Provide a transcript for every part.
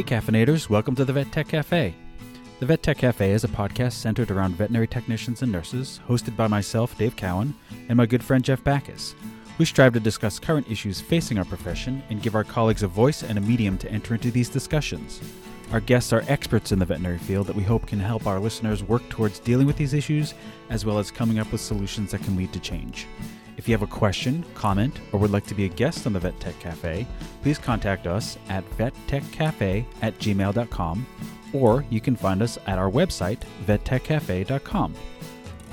Hey, caffeinators, welcome to the Vet Tech Cafe. The Vet Tech Cafe is a podcast centered around veterinary technicians and nurses, hosted by myself, Dave Cowan, and my good friend Jeff Backus. We strive to discuss current issues facing our profession and give our colleagues a voice and a medium to enter into these discussions. Our guests are experts in the veterinary field that we hope can help our listeners work towards dealing with these issues as well as coming up with solutions that can lead to change. If you have a question, comment, or would like to be a guest on the Vet Tech Cafe, please contact us at vettechcafe at gmail.com or you can find us at our website, vettechcafe.com.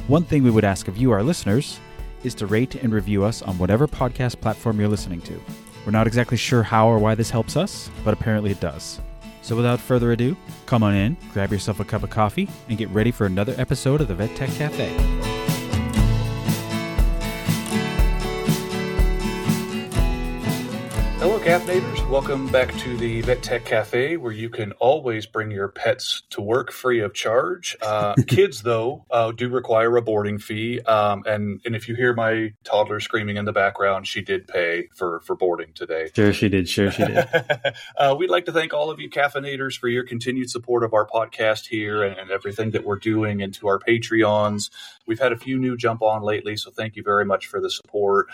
One thing we would ask of you, our listeners, is to rate and review us on whatever podcast platform you're listening to. We're not exactly sure how or why this helps us, but apparently it does. So without further ado, come on in, grab yourself a cup of coffee, and get ready for another episode of the Vet Tech Cafe. Caffeinators. Welcome back to the Vet Tech Cafe, where you can always bring your pets to work free of charge. Uh, kids, though, uh, do require a boarding fee, um, and and if you hear my toddler screaming in the background, she did pay for for boarding today. Sure, she did. Sure, she did. uh, we'd like to thank all of you caffeinators for your continued support of our podcast here and, and everything that we're doing, and to our Patreons. We've had a few new jump on lately, so thank you very much for the support.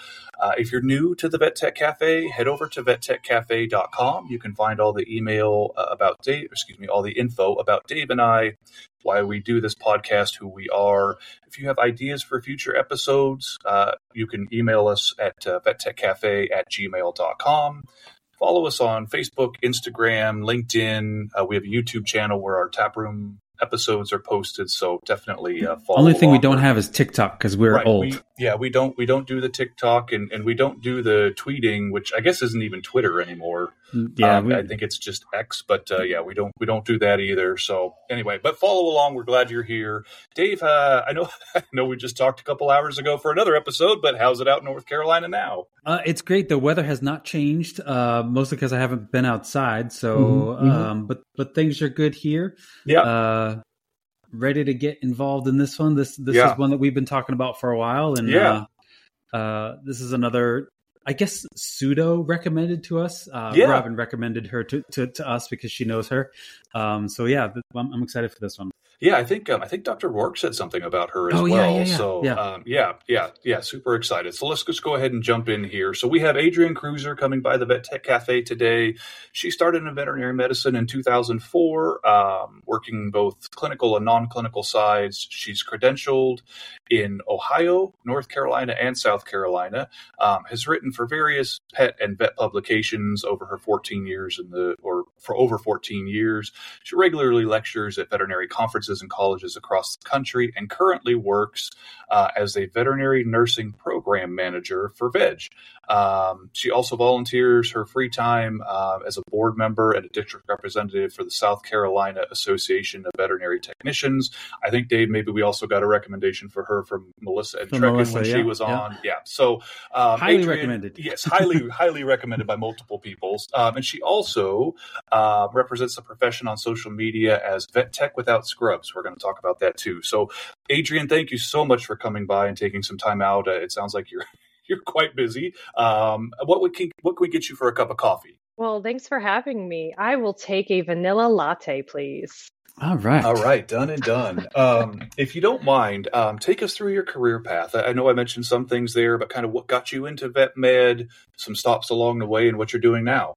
Uh, if you're new to the Vet Tech Cafe, head over to vettechcafe.com. You can find all the email uh, about Dave, excuse me, all the info about Dave and I, why we do this podcast, who we are. If you have ideas for future episodes, uh, you can email us at uh, vettechcafe at gmail.com. Follow us on Facebook, Instagram, LinkedIn. Uh, we have a YouTube channel where our taproom episodes are posted so definitely uh, follow only thing we don't have is tiktok because we're Right, old we- yeah we don't we don't do the tiktok and, and we don't do the tweeting which i guess isn't even twitter anymore. Yeah Um, we, i think it's just x but uh, yeah we don't we don't do that either. So anyway but follow along. We're glad you're here. Dave uh, i know i know we just talked a couple hours ago for another episode but how's it out in north carolina now? Uh, it's great. The weather has not changed uh, mostly because i haven't been outside so Mhm, mhm. um, but but things are good here. Yeah. Uh, ready to get involved in this one. This this Yeah. is one that we've been talking about for a while, and Yeah. uh, uh, this is another. I guess pseudo recommended to us. Uh, Yeah. Robin recommended her to, to, to us because she knows her. Um, so yeah, I'm, I'm excited for this one. Yeah, I think um, I think Dr. Rourke said something about her as Oh, well. yeah, yeah, So yeah. Um, yeah, yeah, yeah, super excited. So let's just go ahead and jump in here. So we have Adrienne Kruzer coming by the Vet Tech Cafe today. She started in veterinary medicine in 2004, um, working both clinical and non-clinical sides. She's credentialed in Ohio, North Carolina, and South Carolina. Um, has written for various pet and vet publications over her 14 years in the or for over 14 years. She regularly lectures at veterinary conferences and colleges across the country and currently works uh, as a veterinary nursing program manager for VEG. Um, she also volunteers her free time uh, as a board member and a district representative for the South Carolina Association of Veterinary Technicians. I think, Dave, maybe we also got a recommendation for her from Melissa and Melissa, when she was on. Yeah. So, um, Highly Adrienne- recommended. Yes, highly, highly recommended by multiple people. Um, and she also uh, represents the profession on social media as Vet Tech Without Scrubs. We're going to talk about that too. So, Adrian, thank you so much for coming by and taking some time out. Uh, it sounds like you're you're quite busy. Um, what we can what can we get you for a cup of coffee? Well, thanks for having me. I will take a vanilla latte, please. All right. All right, done and done. Um, if you don't mind, um, take us through your career path. I, I know I mentioned some things there, but kind of what got you into vet med, some stops along the way, and what you're doing now.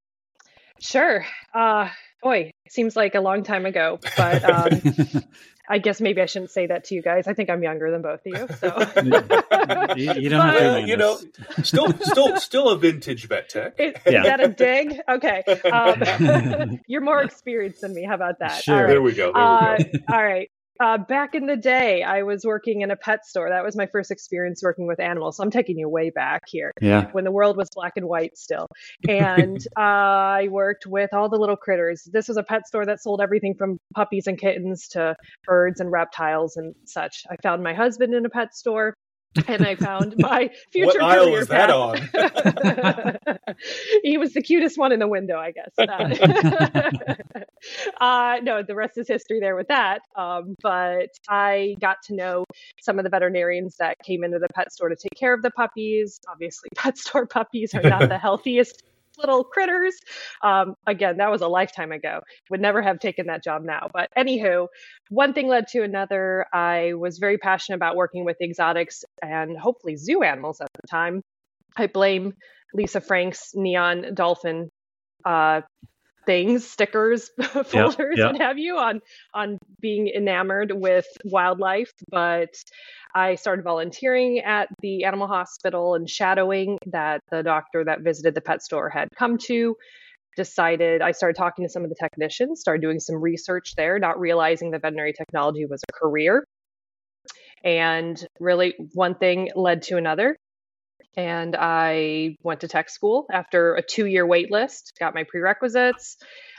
Sure. Uh, boy, it seems like a long time ago, but um, I guess maybe I shouldn't say that to you guys. I think I'm younger than both of you. So, You- you don't have to But- Well, you know, still, still, still a vintage vet tech. Is, Yeah. is that a dig? Okay. Um, you're more experienced than me. How about that? Sure. All right. There we go. There Uh, we go. all right. Uh, back in the day, I was working in a pet store. That was my first experience working with animals. So I'm taking you way back here yeah. when the world was black and white still. And I worked with all the little critters. This was a pet store that sold everything from puppies and kittens to birds and reptiles and such. I found my husband in a pet store. And I found my future What aisle was that path. he was the cutest one in the window, I guess. Uh, uh, no, the rest is history there with that. Um, but I got to know some of the veterinarians that came into the pet store to take care of the puppies. Obviously, pet store puppies are not the healthiest little critters. Um, again, that was a lifetime ago. Would never have taken that job now. But anywho, one thing led to another. I was very passionate about working with exotics and hopefully zoo animals at the time. I blame Lisa Frank's neon dolphin uh, things, stickers, folders, yep, yep. what have you, on on being enamored with wildlife. But I started volunteering at the animal hospital and shadowing that the doctor that visited the pet store had come to. Decided I started talking to some of the technicians, started doing some research there, not realizing that veterinary technology was a career. And really, one thing led to another and I went to tech school after a two year wait list, got my prerequisites.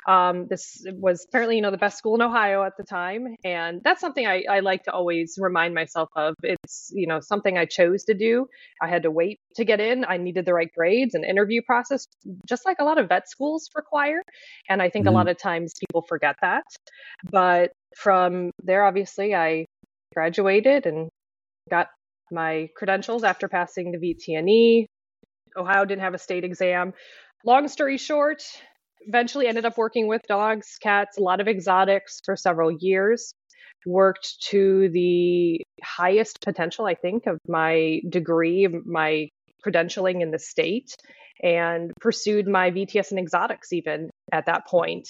Um, this was apparently, you know, the best school in Ohio at the time. And that's something I, I like to always remind myself of. It's, you know, something I chose to do. I had to wait to get in. I needed the right grades and interview process, just like a lot of vet schools require. And I think mm-hmm. a lot of times people forget that. But from there, obviously, I graduated and got my credentials after passing the VTNE. Ohio didn't have a state exam. Long story short, eventually ended up working with dogs, cats, a lot of exotics for several years. Worked to the highest potential, I think, of my degree, my credentialing in the state, and pursued my VTS and exotics even at that point.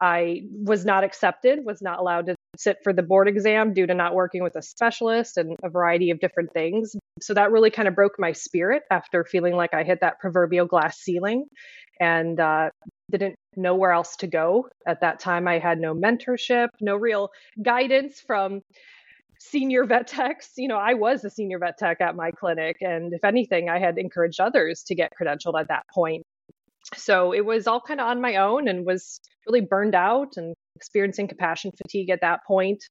I was not accepted, was not allowed to sit for the board exam due to not working with a specialist and a variety of different things. So that really kind of broke my spirit after feeling like I hit that proverbial glass ceiling and uh, didn't know where else to go. At that time, I had no mentorship, no real guidance from senior vet techs. You know, I was a senior vet tech at my clinic. And if anything, I had encouraged others to get credentialed at that point so it was all kind of on my own and was really burned out and experiencing compassion fatigue at that point.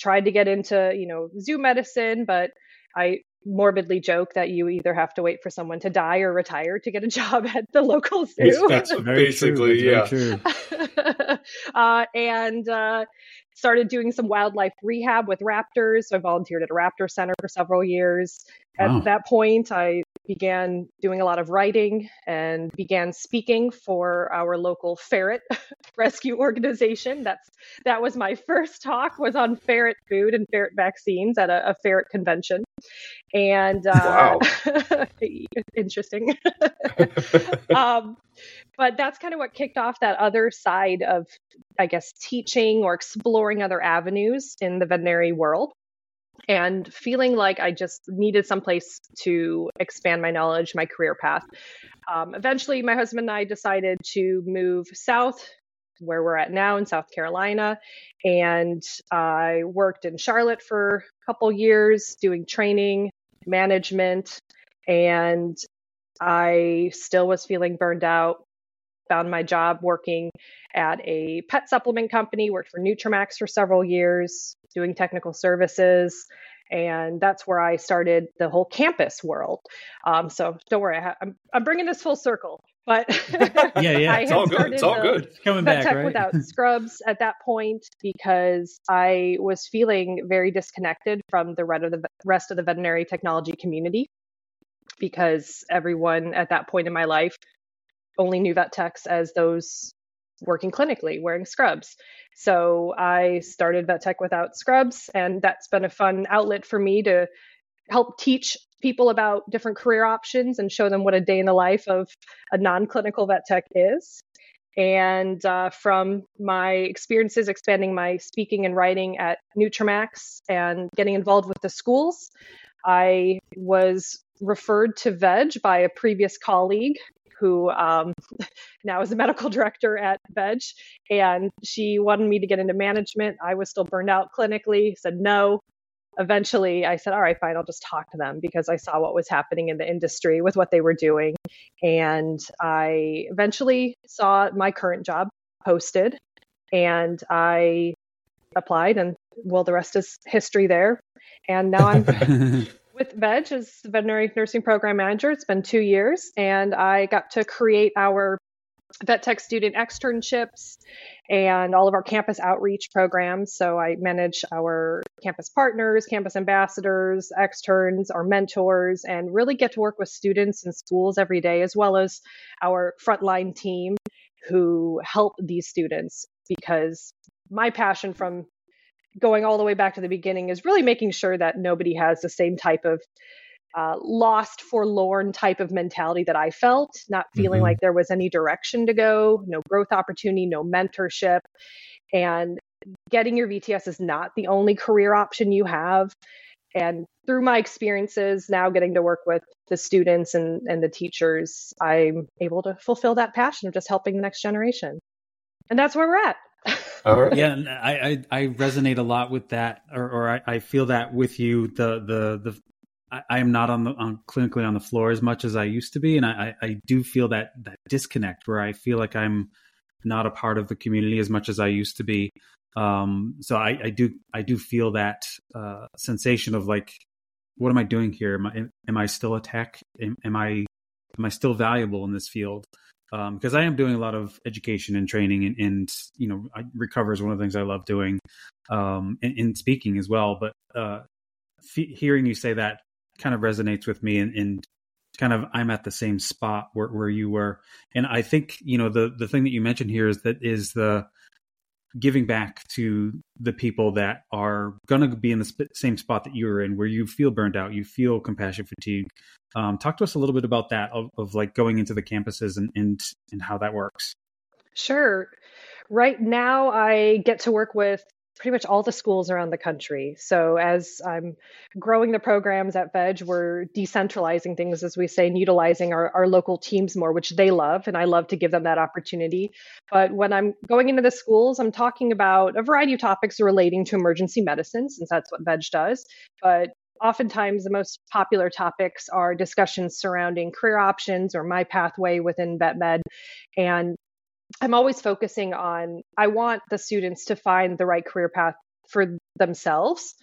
Tried to get into you know zoo medicine but i morbidly joke that you either have to wait for someone to die or retire to get a job at the local zoo that's basically true. That's yeah. uh, and uh, started doing some wildlife rehab with raptors. So i volunteered at a raptor center for several years. At that point i began doing a lot of writing and began speaking for our local ferret rescue organization. That's that was my first talk was on ferret food and ferret vaccines at a, a ferret convention, and uh, wow. interesting. um, but that's kind of what kicked off that other side of, I guess, teaching or exploring other avenues in the veterinary world and feeling like I just needed some place to expand my knowledge, my career path. Um, eventually, my husband and I decided to move south, where we're at now in South Carolina, and I worked in Charlotte for a couple years doing training, management, and I still was feeling burned out. Found my job working at a pet supplement company, worked for Nutramax for several years, doing technical services. And that's where I started the whole campus world. Um, so don't worry, I am I'm bringing this full circle. But yeah, yeah, it's all good. It's all good. Coming back, tech right? without scrubs at that point because I was feeling very disconnected from the rest of the veterinary technology community because everyone at that point in my life only knew vet techs as those working clinically wearing scrubs. So I started Vet Tech Without Scrubs, and that's been a fun outlet for me to help teach people about different career options and show them what a day in the life of a non clinical vet tech is. And uh, from my experiences expanding my speaking and writing at Nutramax and getting involved with the schools, I was referred to VEG by a previous colleague who um, now is a medical director at VEG, and she wanted me to get into management. I was still burned out clinically, said no. Eventually, I said, All right, fine, I'll just talk to them because I saw what was happening in the industry with what they were doing. And I eventually saw my current job posted, and I applied, and well, the rest is history there. And now I'm with VEG as veterinary nursing program manager. It's been two years, and I got to create our vet tech student externships and all of our campus outreach programs. So I manage our campus partners, campus ambassadors, externs, our mentors, and really get to work with students and schools every day, as well as our frontline team who help these students because my passion from going all the way back to the beginning is really making sure that nobody has the same type of uh, lost, forlorn type of mentality that I felt, not feeling mm-hmm. like there was any direction to go, no growth opportunity, no mentorship. And getting your VTS is not the only career option you have. And through my experiences now getting to work with the students and, and the teachers, I'm able to fulfill that passion of just helping the next generation. And that's where we're at. Yeah, I, I, I resonate a lot with that, or, or I, I feel that with you. The the the I, am not on the on clinically on the floor as much as I used to be, and I, I do feel that that disconnect where I feel like I'm not a part of the community as much as I used to be. Um, so I, I do I do feel that uh, sensation of like, what am I doing here? Am I am I still a tech? Am, am I am I still valuable in this field? Because um, I am doing a lot of education and training, and, and you know, I, recover is one of the things I love doing, um, and, and speaking as well. But uh, f- hearing you say that kind of resonates with me and, and kind of I'm at the same spot where, where you were. And I think, you know, the, the thing that you mentioned here is that is the giving back to the people that are going to be in the sp- same spot that you're in, where you feel burned out, you feel compassion fatigue. Um, talk to us a little bit about that of, of like going into the campuses and, and, and how that works. Sure. Right now, I get to work with pretty much all the schools around the country. So as I'm growing the programs at VEG, we're decentralizing things, as we say, and utilizing our, our local teams more, which they love, and I love to give them that opportunity. But when I'm going into the schools, I'm talking about a variety of topics relating to emergency medicine, since that's what VEG does. But oftentimes the most popular topics are discussions surrounding career options or my pathway within vet med and I'm always focusing on I want the students to find the right career path for themselves.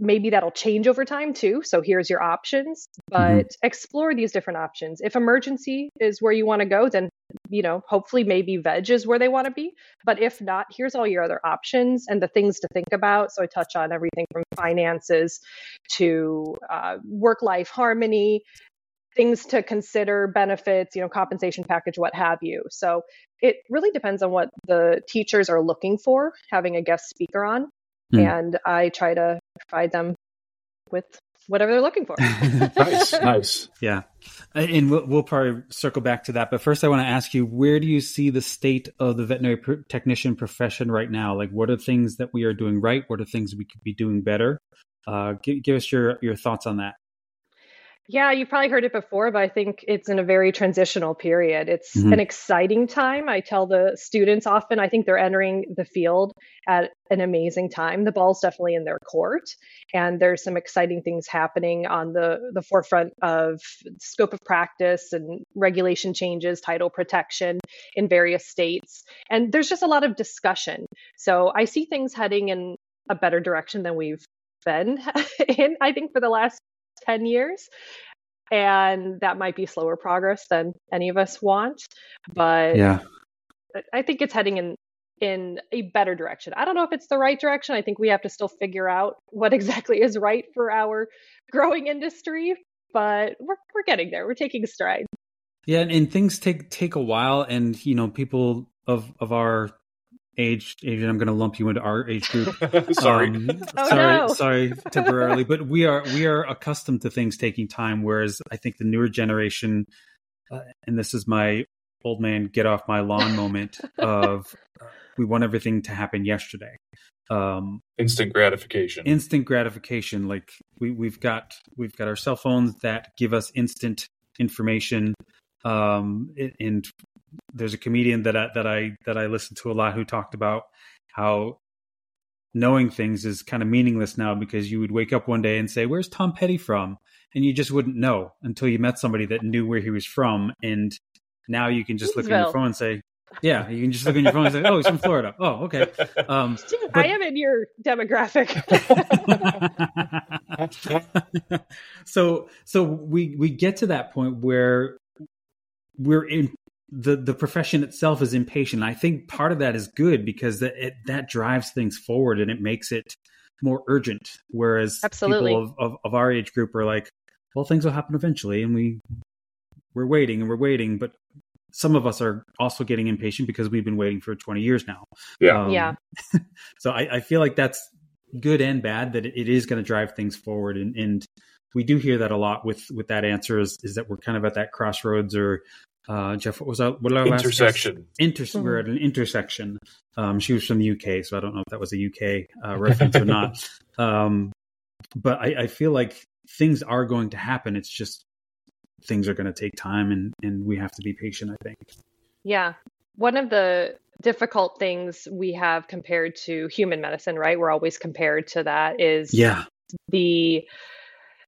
Maybe that'll change over time too. So here's your options, but mm-hmm. explore these different options. If emergency is where you want to go, then you know, hopefully maybe veg is where they want to be. But if not, here's all your other options and the things to think about. So I touch on everything from finances to uh, work life harmony, things to consider, benefits, you know, compensation package, what have you. So it really depends on what the teachers are looking for, having a guest speaker on. Mm. And I try to provide them with whatever they're looking for. nice, nice. Yeah. And we'll, we'll, probably circle back to that. But first, I want to ask you where do you see the state of the veterinary pr- technician profession right now? Like, what are things that we are doing right? What are things we could be doing better? Uh, give, give us your, your thoughts on that. Yeah, you've probably heard it before, but I think it's in a very transitional period. It's mm-hmm. an exciting time. I tell the students often, I think they're entering the field at an amazing time. The ball's definitely in their court, and there's some exciting things happening on the, the forefront of scope of practice and regulation changes, title protection in various states. And there's just a lot of discussion. So I see things heading in a better direction than we've been in, I think, for the last 10 years. And that might be slower progress than any of us want. But yeah, I think it's heading in in a better direction. I don't know if it's the right direction. I think we have to still figure out what exactly is right for our growing industry, but we're we're getting there. We're taking stride. Yeah, and, and things take take a while and you know, people of of our age, Adrian, I'm going to lump you into our age group. sorry, um, oh, sorry, no. sorry, temporarily, but we are we are accustomed to things taking time. Whereas I think the newer generation, uh, and this is my old man get off my lawn moment of uh, we want everything to happen yesterday. Um, instant gratification. Instant gratification. Like we we've got we've got our cell phones that give us instant information um, and there's a comedian that I, that I that I listen to a lot who talked about how knowing things is kind of meaningless now because you would wake up one day and say, "Where's Tom Petty from?" and you just wouldn't know until you met somebody that knew where he was from. And now you can just look at your phone and say, "Yeah," you can just look at your phone and say, "Oh, he's from Florida." Oh, okay. Um, but... I am in your demographic. so, so we we get to that point where we're in the the profession itself is impatient. I think part of that is good because that it, that drives things forward and it makes it more urgent. Whereas Absolutely. people of, of, of our age group are like, well, things will happen eventually, and we we're waiting and we're waiting, but some of us are also getting impatient because we've been waiting for 20 years now. Yeah. Um, yeah. so I, I, feel like that's good and bad that it is going to drive things forward. And, and, we do hear that a lot with, with that answer is, is that we're kind of at that crossroads or, uh, Jeff, what was that? What our intersection. Inter- mm-hmm. We're at an intersection. Um, she was from the UK, so I don't know if that was a UK uh, reference or not. Um, but I, I feel like things are going to happen. It's just things are going to take time and, and we have to be patient, I think. Yeah. One of the difficult things we have compared to human medicine, right? We're always compared to that is yeah. the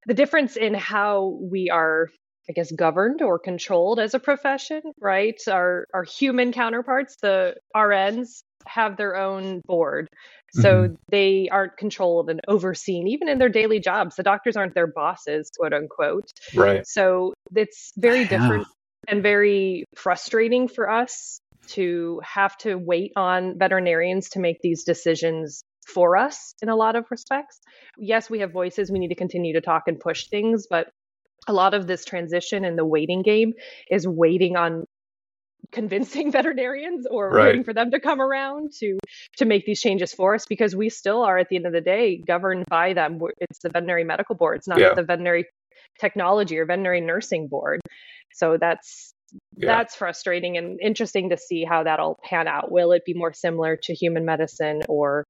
the difference in how we are I guess governed or controlled as a profession, right? Our our human counterparts, the RNs, have their own board. So mm-hmm. they aren't controlled and overseen, even in their daily jobs. The doctors aren't their bosses, quote unquote. Right. So it's very different and very frustrating for us to have to wait on veterinarians to make these decisions for us in a lot of respects. Yes, we have voices. We need to continue to talk and push things, but a lot of this transition and the waiting game is waiting on convincing veterinarians or right. waiting for them to come around to to make these changes for us because we still are at the end of the day governed by them. It's the veterinary medical board. It's not yeah. the veterinary technology or veterinary nursing board. So that's yeah. that's frustrating and interesting to see how that'll pan out. Will it be more similar to human medicine or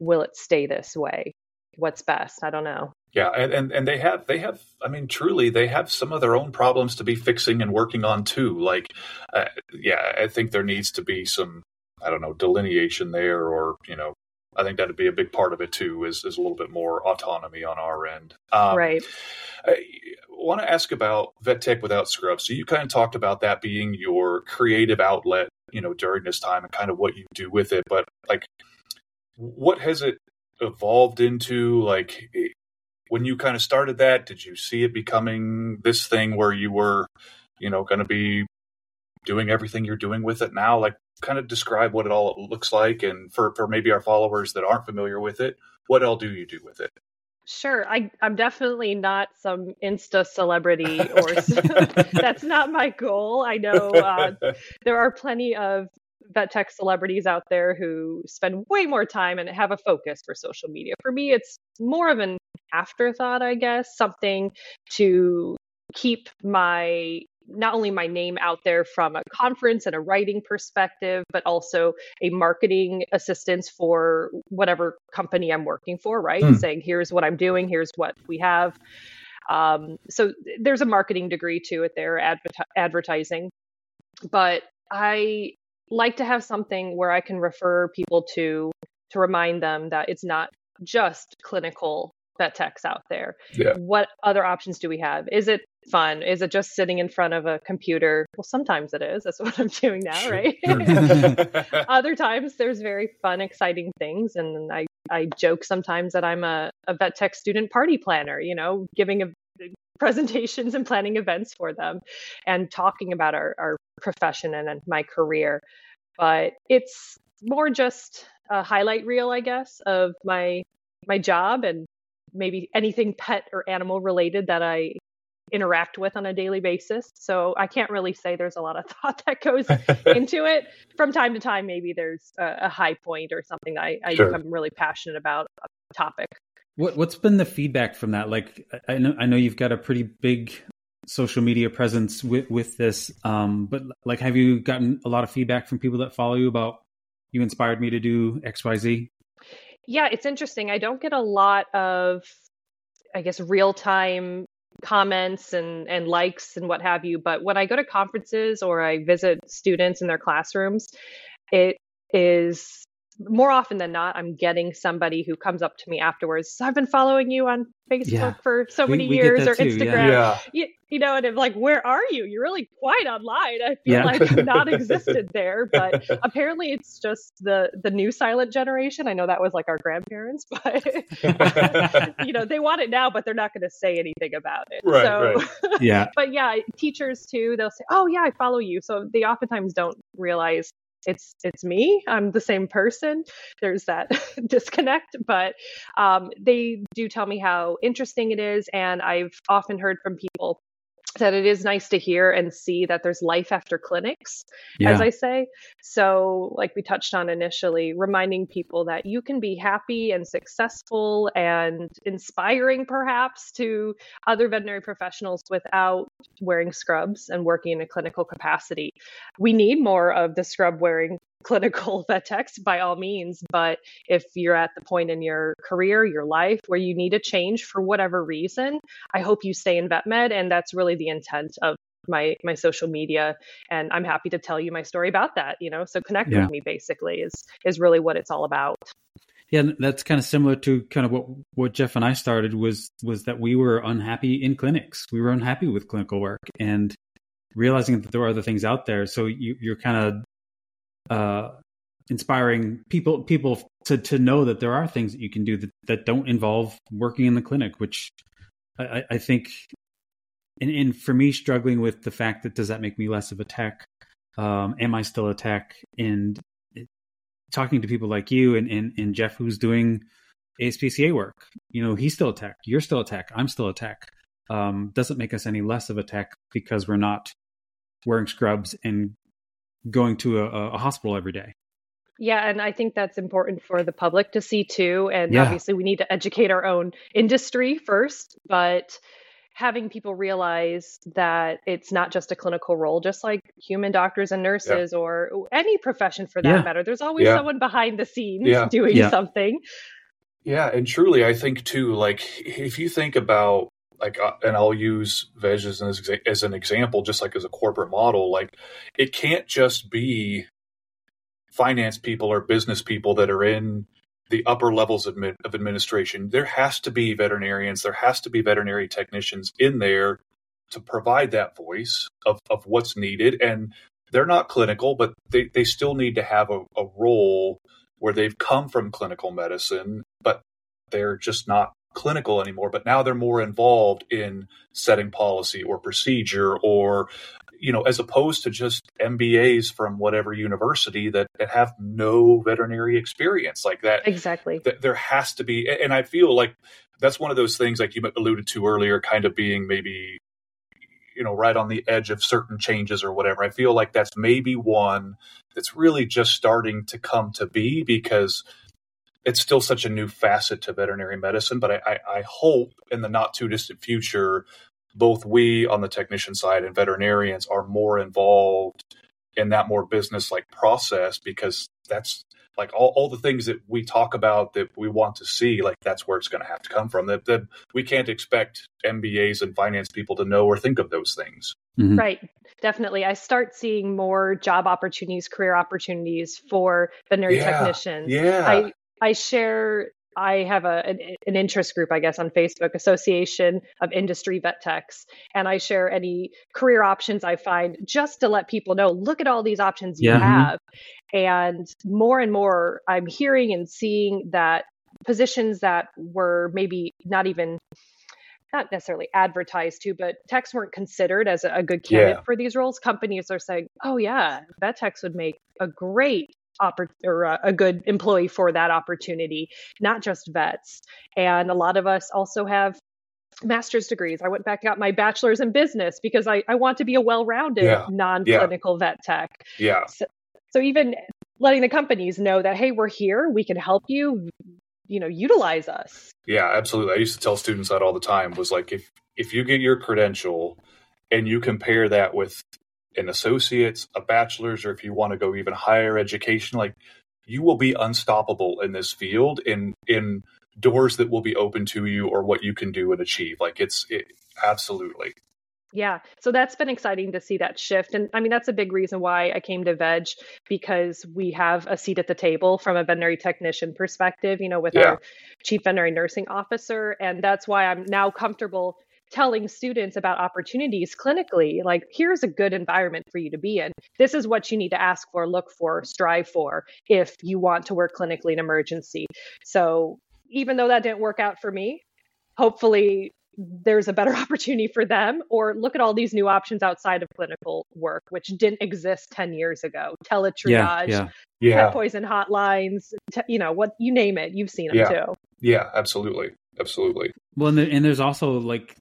will it stay this way? What's best? I don't know yeah, and, and and they have they have I mean truly they have some of their own problems to be fixing and working on too. Like, uh, yeah, I think there needs to be some I don't know delineation there, or you know, I think that'd be a big part of it too. Is is a little bit more autonomy on our end. Um, right. I want to ask about vet tech without scrubs. So you kind of talked about that being your creative outlet, you know, during this time and kind of what you do with it. But like, what has it evolved into? Like, when you kind of started that, did you see it becoming this thing where you were, you know, going to be doing everything you're doing with it now? Like, kind of describe what it all looks like, and for for maybe our followers that aren't familiar with it, what all do you do with it? Sure, I, I'm definitely not some Insta celebrity, or that's not my goal. I know uh, there are plenty of vet tech celebrities out there who spend way more time and have a focus for social media. For me, it's more of an afterthought, I guess, something to keep my not only my name out there from a conference and a writing perspective, but also a marketing assistance for whatever company I'm working for, right? Hmm. Saying, here's what I'm doing, here's what we have. Um, so there's a marketing degree to it there, adver- advertising. But I like to have something where I can refer people to to remind them that it's not just clinical vet techs out there. Yeah. What other options do we have? Is it fun? Is it just sitting in front of a computer? Well, sometimes it is. That's what I'm doing now, right? other times there's very fun, exciting things. And I, I joke sometimes that I'm a, a vet tech student party planner, you know, giving a, presentations and planning events for them and talking about our, our profession and, and my career. But it's more just a highlight reel, I guess, of my my job and maybe anything pet or animal related that I interact with on a daily basis. So I can't really say there's a lot of thought that goes into it. From time to time, maybe there's a, a high point or something I, I sure. become really passionate about a topic. What what's been the feedback from that? Like I know I know you've got a pretty big social media presence with with this, um, but like have you gotten a lot of feedback from people that follow you about you inspired me to do X Y Z? Yeah, it's interesting. I don't get a lot of, I guess, real time comments and, and likes and what have you. But when I go to conferences or I visit students in their classrooms, it is more often than not, I'm getting somebody who comes up to me afterwards. I've been following you on Facebook Yeah. for so many we get years or too. Instagram. Yeah. You, you know, and I'm like, where are you? You're really quiet online. I feel Yeah. like not existed there, but apparently it's just the the new silent generation. I know that was like our grandparents, but you know, they want it now, but they're not going to say anything about it. Right, so, right. Yeah. but yeah, teachers too, they'll say, "Oh yeah, I follow you." So they oftentimes don't realize it's it's me. I'm the same person. There's that disconnect, but um, they do tell me how interesting it is, and I've often heard from people that it is nice to hear and see that there's life after clinics Yeah. as I say. So, like we touched on initially, reminding people that you can be happy and successful and inspiring perhaps to other veterinary professionals without wearing scrubs and working in a clinical capacity. We need more of the scrub wearing clinical vet techs by all means, but if you're at the point in your career, your life where you need a change for whatever reason, I hope you stay in vet med and that's really the intent of my my social media and i'm happy to tell you my story about that you know so connect Yeah. with me basically is is really what it's all about Yeah, that's kind of similar to kind of what what Jeff and I started was was that we were unhappy in clinics. We were unhappy with clinical work and realizing that there were other things out there. So you, you're kind of uh, inspiring people people to to know that there are things that you can do that, that don't involve working in the clinic, which I, I- think, and, and for me, struggling with the fact that does that make me less of a tech? Um, am I still a tech? And talking to people like you and, and, and Jeff, who's doing ASPCA work, you know, he's still a tech. You're still a tech. I'm still a tech. Um, doesn't make us any less of a tech because we're not wearing scrubs and going to a, a hospital every day. yeah and i think that's important for the public to see too and Yeah. obviously we need to educate our own industry first but having people realize that it's not just a clinical role just like human doctors and nurses or any profession for that Yeah. matter there's always Yeah. someone behind the scenes Yeah. doing Yeah. something Yeah, and truly, I think too, like if you think about like, uh, and I'll use Veg as an, as an example, just like as a corporate model, like it can't just be finance people or business people that are in the upper levels of, of administration. There has to be veterinarians, there has to be veterinary technicians in there to provide that voice of, of what's needed. And they're not clinical, but they, they still need to have a, a role where they've come from clinical medicine, but they're just not clinical anymore. But now they're more involved in setting policy or procedure or, you know, as opposed to just MBAs from whatever university that, that have no veterinary experience like that exactly th- there has to be and i feel like that's one of those things like you alluded to earlier kind of being maybe you know right on the edge of certain changes or whatever i feel like that's maybe one that's really just starting to come to be because it's still such a new facet to veterinary medicine but i, I, I hope in the not too distant future both we on the technician side and veterinarians are more involved in that more business like process because that's like all, all the things that we talk about that we want to see like that's where it's going to have to come from that, that we can't expect mbas and finance people to know or think of those things Mhm. Right. Definitely. I start seeing more job opportunities, career opportunities for veterinary Yeah. technicians. yeah I, I share, I have a, an, an interest group, I guess, on Facebook, Association of Industry Vet Techs. And I share any career options I find just to let people know look at all these options you Yeah. Mhm. have. And more and more, I'm hearing and seeing that positions that were maybe not even not necessarily advertised to, but techs weren't considered as a, a good candidate Yeah. for these roles. Companies are saying, "Oh yeah, vet techs would make a great oppor- or a, a good employee for that opportunity, not just vets." And a lot of us also have master's degrees. I went back and got my bachelor's in business because I, I want to be a well-rounded Yeah. non-clinical vet tech. yeah So even letting the companies know that, hey, we're here, we can help you, you know, utilize us. Yeah, absolutely. I used to tell students that all the time was like if if you get your credential and you compare that with an associate's, a bachelor's, or if you want to go even higher education, like you will be unstoppable in this field in in doors that will be open to you or what you can do and achieve. Like it's it absolutely. Yeah, so that's been exciting to see that shift. And I mean, that's a big reason why I came to VEG because we have a seat at the table from a veterinary technician perspective, you know, with yeah. our chief veterinary nursing officer. And that's why I'm now comfortable telling students about opportunities clinically. Like, here's a good environment for you to be in. This is what you need to ask for, look for, strive for if you want to work clinically in emergency. So, even though that didn't work out for me, hopefully there's a better opportunity for them or look at all these new options outside of clinical work which didn't exist 10 years ago teletriage yeah, yeah. yeah. poison hotlines te- you know what you name it you've seen them yeah. too yeah absolutely absolutely well and, and there's also like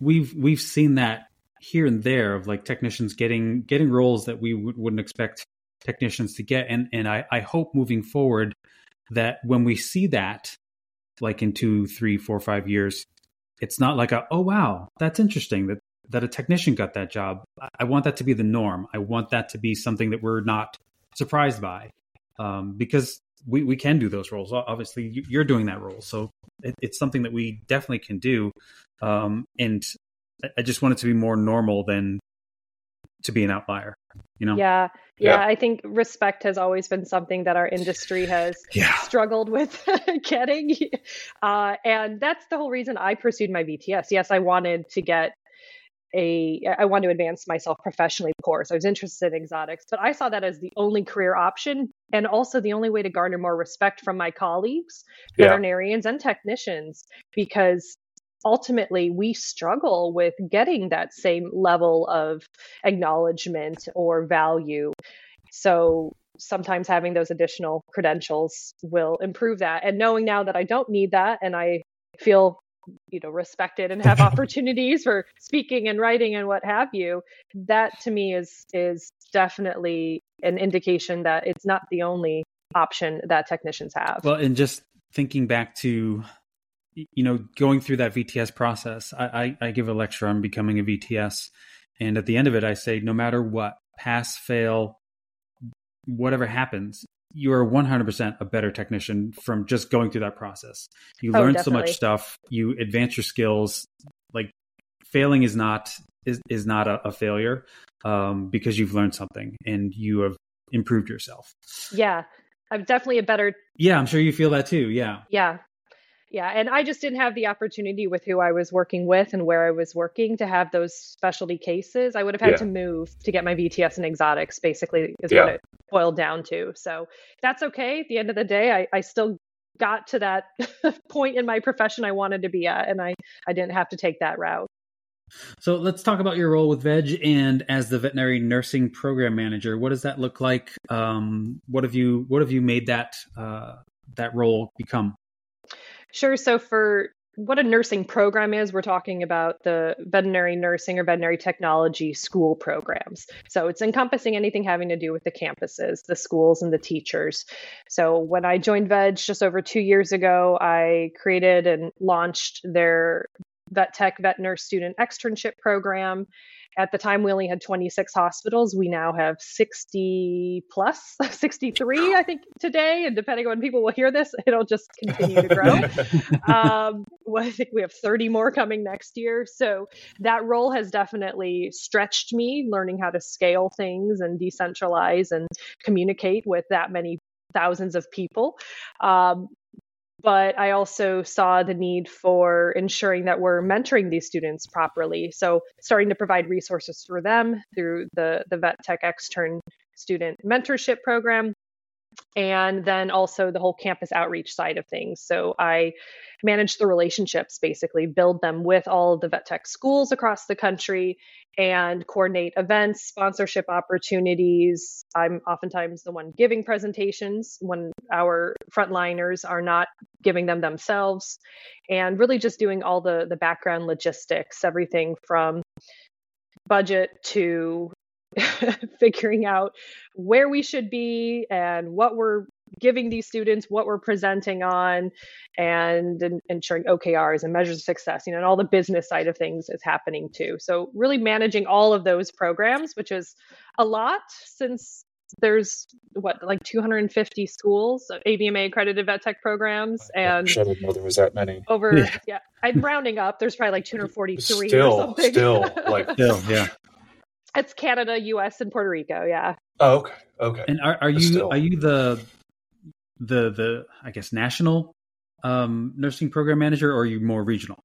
we've we've seen that here and there of like technicians getting getting roles that we w- wouldn't expect technicians to get. And and I, I hope moving forward that when we see that like in two three four five years it's not like a oh wow that's interesting that that a technician got that job. I want that to be the norm. I want that to be something that we're not surprised by um, because we, we can do those roles. Obviously you're doing that role. So it, it's something that we definitely can do um, and i just want it to be more normal than to be an outlier you know yeah yeah, yeah. i think respect has always been something that our industry has yeah. struggled with getting uh, and that's the whole reason i pursued my VTS. yes i wanted to get a i wanted to advance myself professionally of course i was interested in exotics but i saw that as the only career option and also the only way to garner more respect from my colleagues yeah. veterinarians and technicians because ultimately we struggle with getting that same level of acknowledgement or value. So sometimes having those additional credentials will improve that. And knowing now that I don't need that and I feel you know respected and have opportunities for speaking and writing and what have you that to me is is definitely an indication that it's not the only option that technicians have well and just thinking back to you know, going through that VTS process, I, I, I give a lecture on becoming a VTS. And at the end of it, I say, no matter what, pass, fail, whatever happens, you are 100% a better technician from just going through that process. You oh, learn so much stuff, you advance your skills. Like failing is not is, is not a, a failure um, because you've learned something and you have improved yourself. Yeah. I'm definitely a better Yeah, I'm sure you feel that too. Yeah. Yeah yeah and i just didn't have the opportunity with who i was working with and where i was working to have those specialty cases i would have had yeah. to move to get my vts and exotics basically is yeah. what it boiled down to so that's okay at the end of the day i, I still got to that point in my profession i wanted to be at and i i didn't have to take that route so let's talk about your role with Veg and as the veterinary nursing program manager. What does that look like? Um, what have you What have you made that uh, that role become? Sure. So for what a nursing program is, we're talking about the veterinary nursing or veterinary technology school programs. So it's encompassing anything having to do with the campuses, the schools, and the teachers. So when I joined VEG just over two years ago, I created and launched their Vet Tech Vet Nurse Student Externship Program. At the time, we only had 26 hospitals. We now have 60 plus, 63, I think, today. And depending on when people will hear this, it'll just continue to grow. um, well, I think we have 30 more coming next year. So that role has definitely stretched me, learning how to scale things and decentralize and communicate with that many thousands of people. Um, but I also saw the need for ensuring that we're mentoring these students properly. So starting to provide resources for them through the, the Vet Tech Extern student mentorship program, and then also the whole campus outreach side of things. So I manage the relationships, basically build them with all of the vet tech schools across the country and coordinate events, sponsorship opportunities. I'm oftentimes the one giving presentations when our frontliners are not giving them themselves, and really just doing all the the background logistics, everything from budget to figuring out where we should be and what we're giving these students, what we're presenting on, and, and ensuring OKRs and measures of success, you know, and all the business side of things is happening too. So really managing all of those programs, which is a lot since there's what like 250 schools, uh, AVMA accredited vet tech programs, and I didn't know there was that many. Over, yeah, yeah I'm rounding up. There's probably like 243 still, or something. Still, like still, yeah. It's Canada, U.S., and Puerto Rico. Yeah. Oh, okay, okay. And are, are you still. are you the the the I guess national um, nursing program manager, or are you more regional?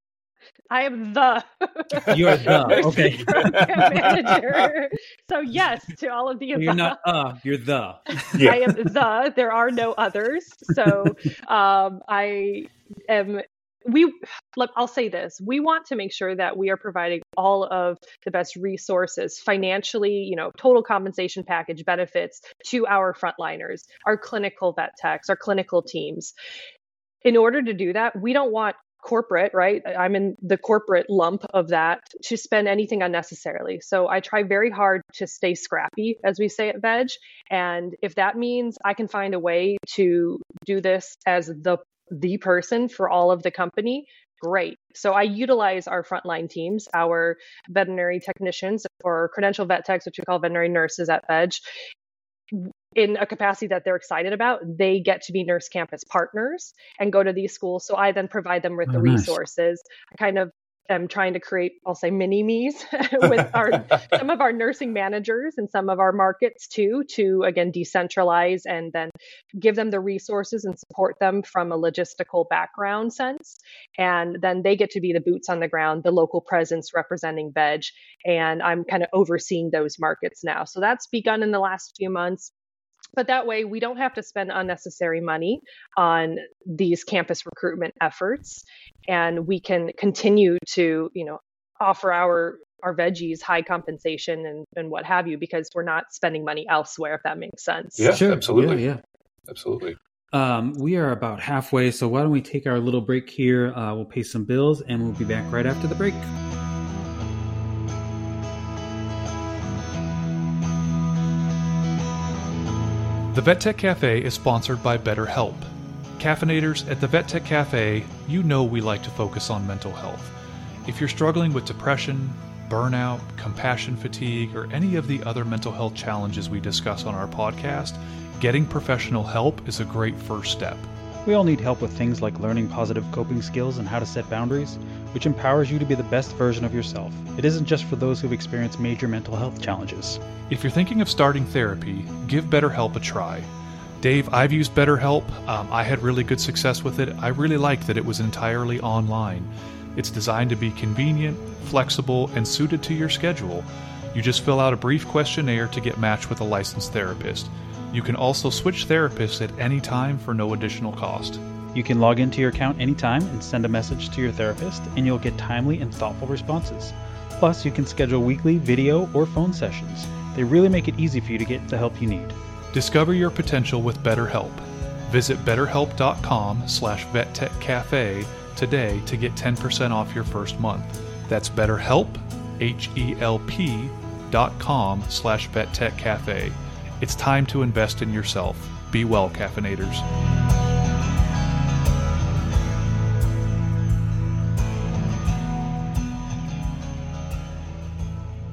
I am the. You're the okay. manager. So yes to all of the above. You're not uh. You're the. Yeah. I am the. There are no others. So um, I am. We. Look, I'll say this: we want to make sure that we are providing all of the best resources, financially, you know, total compensation package benefits to our frontliners, our clinical vet techs, our clinical teams in order to do that, we don't want corporate, right? I'm in the corporate lump of that to spend anything unnecessarily. So I try very hard to stay scrappy, as we say at Veg. And if that means I can find a way to do this as the the person for all of the company, great. So I utilize our frontline teams, our veterinary technicians or credential vet techs, which we call veterinary nurses at Veg, in a capacity that they're excited about, they get to be nurse campus partners and go to these schools. So I then provide them with oh, the resources. Nice. I kind of am trying to create, I'll say, mini me's with our some of our nursing managers and some of our markets too, to again decentralize and then give them the resources and support them from a logistical background sense. And then they get to be the boots on the ground, the local presence representing Veg. And I'm kind of overseeing those markets now. So that's begun in the last few months but that way we don't have to spend unnecessary money on these campus recruitment efforts. And we can continue to you know offer our our veggies high compensation and, and what have you because we're not spending money elsewhere if that makes sense. Yeah sure. absolutely. yeah, yeah. absolutely. Um, we are about halfway so why don't we take our little break here? Uh, we'll pay some bills and we'll be back right after the break The Vet Tech Cafe is sponsored by BetterHelp. Caffeinators, at the Vet Tech Cafe, you know we like to focus on mental health. If you're struggling with depression, burnout, compassion fatigue, or any of the other mental health challenges we discuss on our podcast, getting professional help is a great first step. We all need help with things like learning positive coping skills and how to set boundaries, which empowers you to be the best version of yourself. It isn't just for those who've experienced major mental health challenges. If you're thinking of starting therapy, give BetterHelp a try. Dave, I've used BetterHelp. Um, I had really good success with it. I really liked that it was entirely online. It's designed to be convenient, flexible, and suited to your schedule. You just fill out a brief questionnaire to get matched with a licensed therapist. You can also switch therapists at any time for no additional cost. You can log into your account anytime and send a message to your therapist, and you'll get timely and thoughtful responses. Plus, you can schedule weekly video or phone sessions. They really make it easy for you to get the help you need. Discover your potential with BetterHelp. Visit betterhelp.com slash vettechcafe today to get 10% off your first month. That's betterhelp, H-E-L-P dot com slash vettechcafe. It's time to invest in yourself. Be well, caffeinators.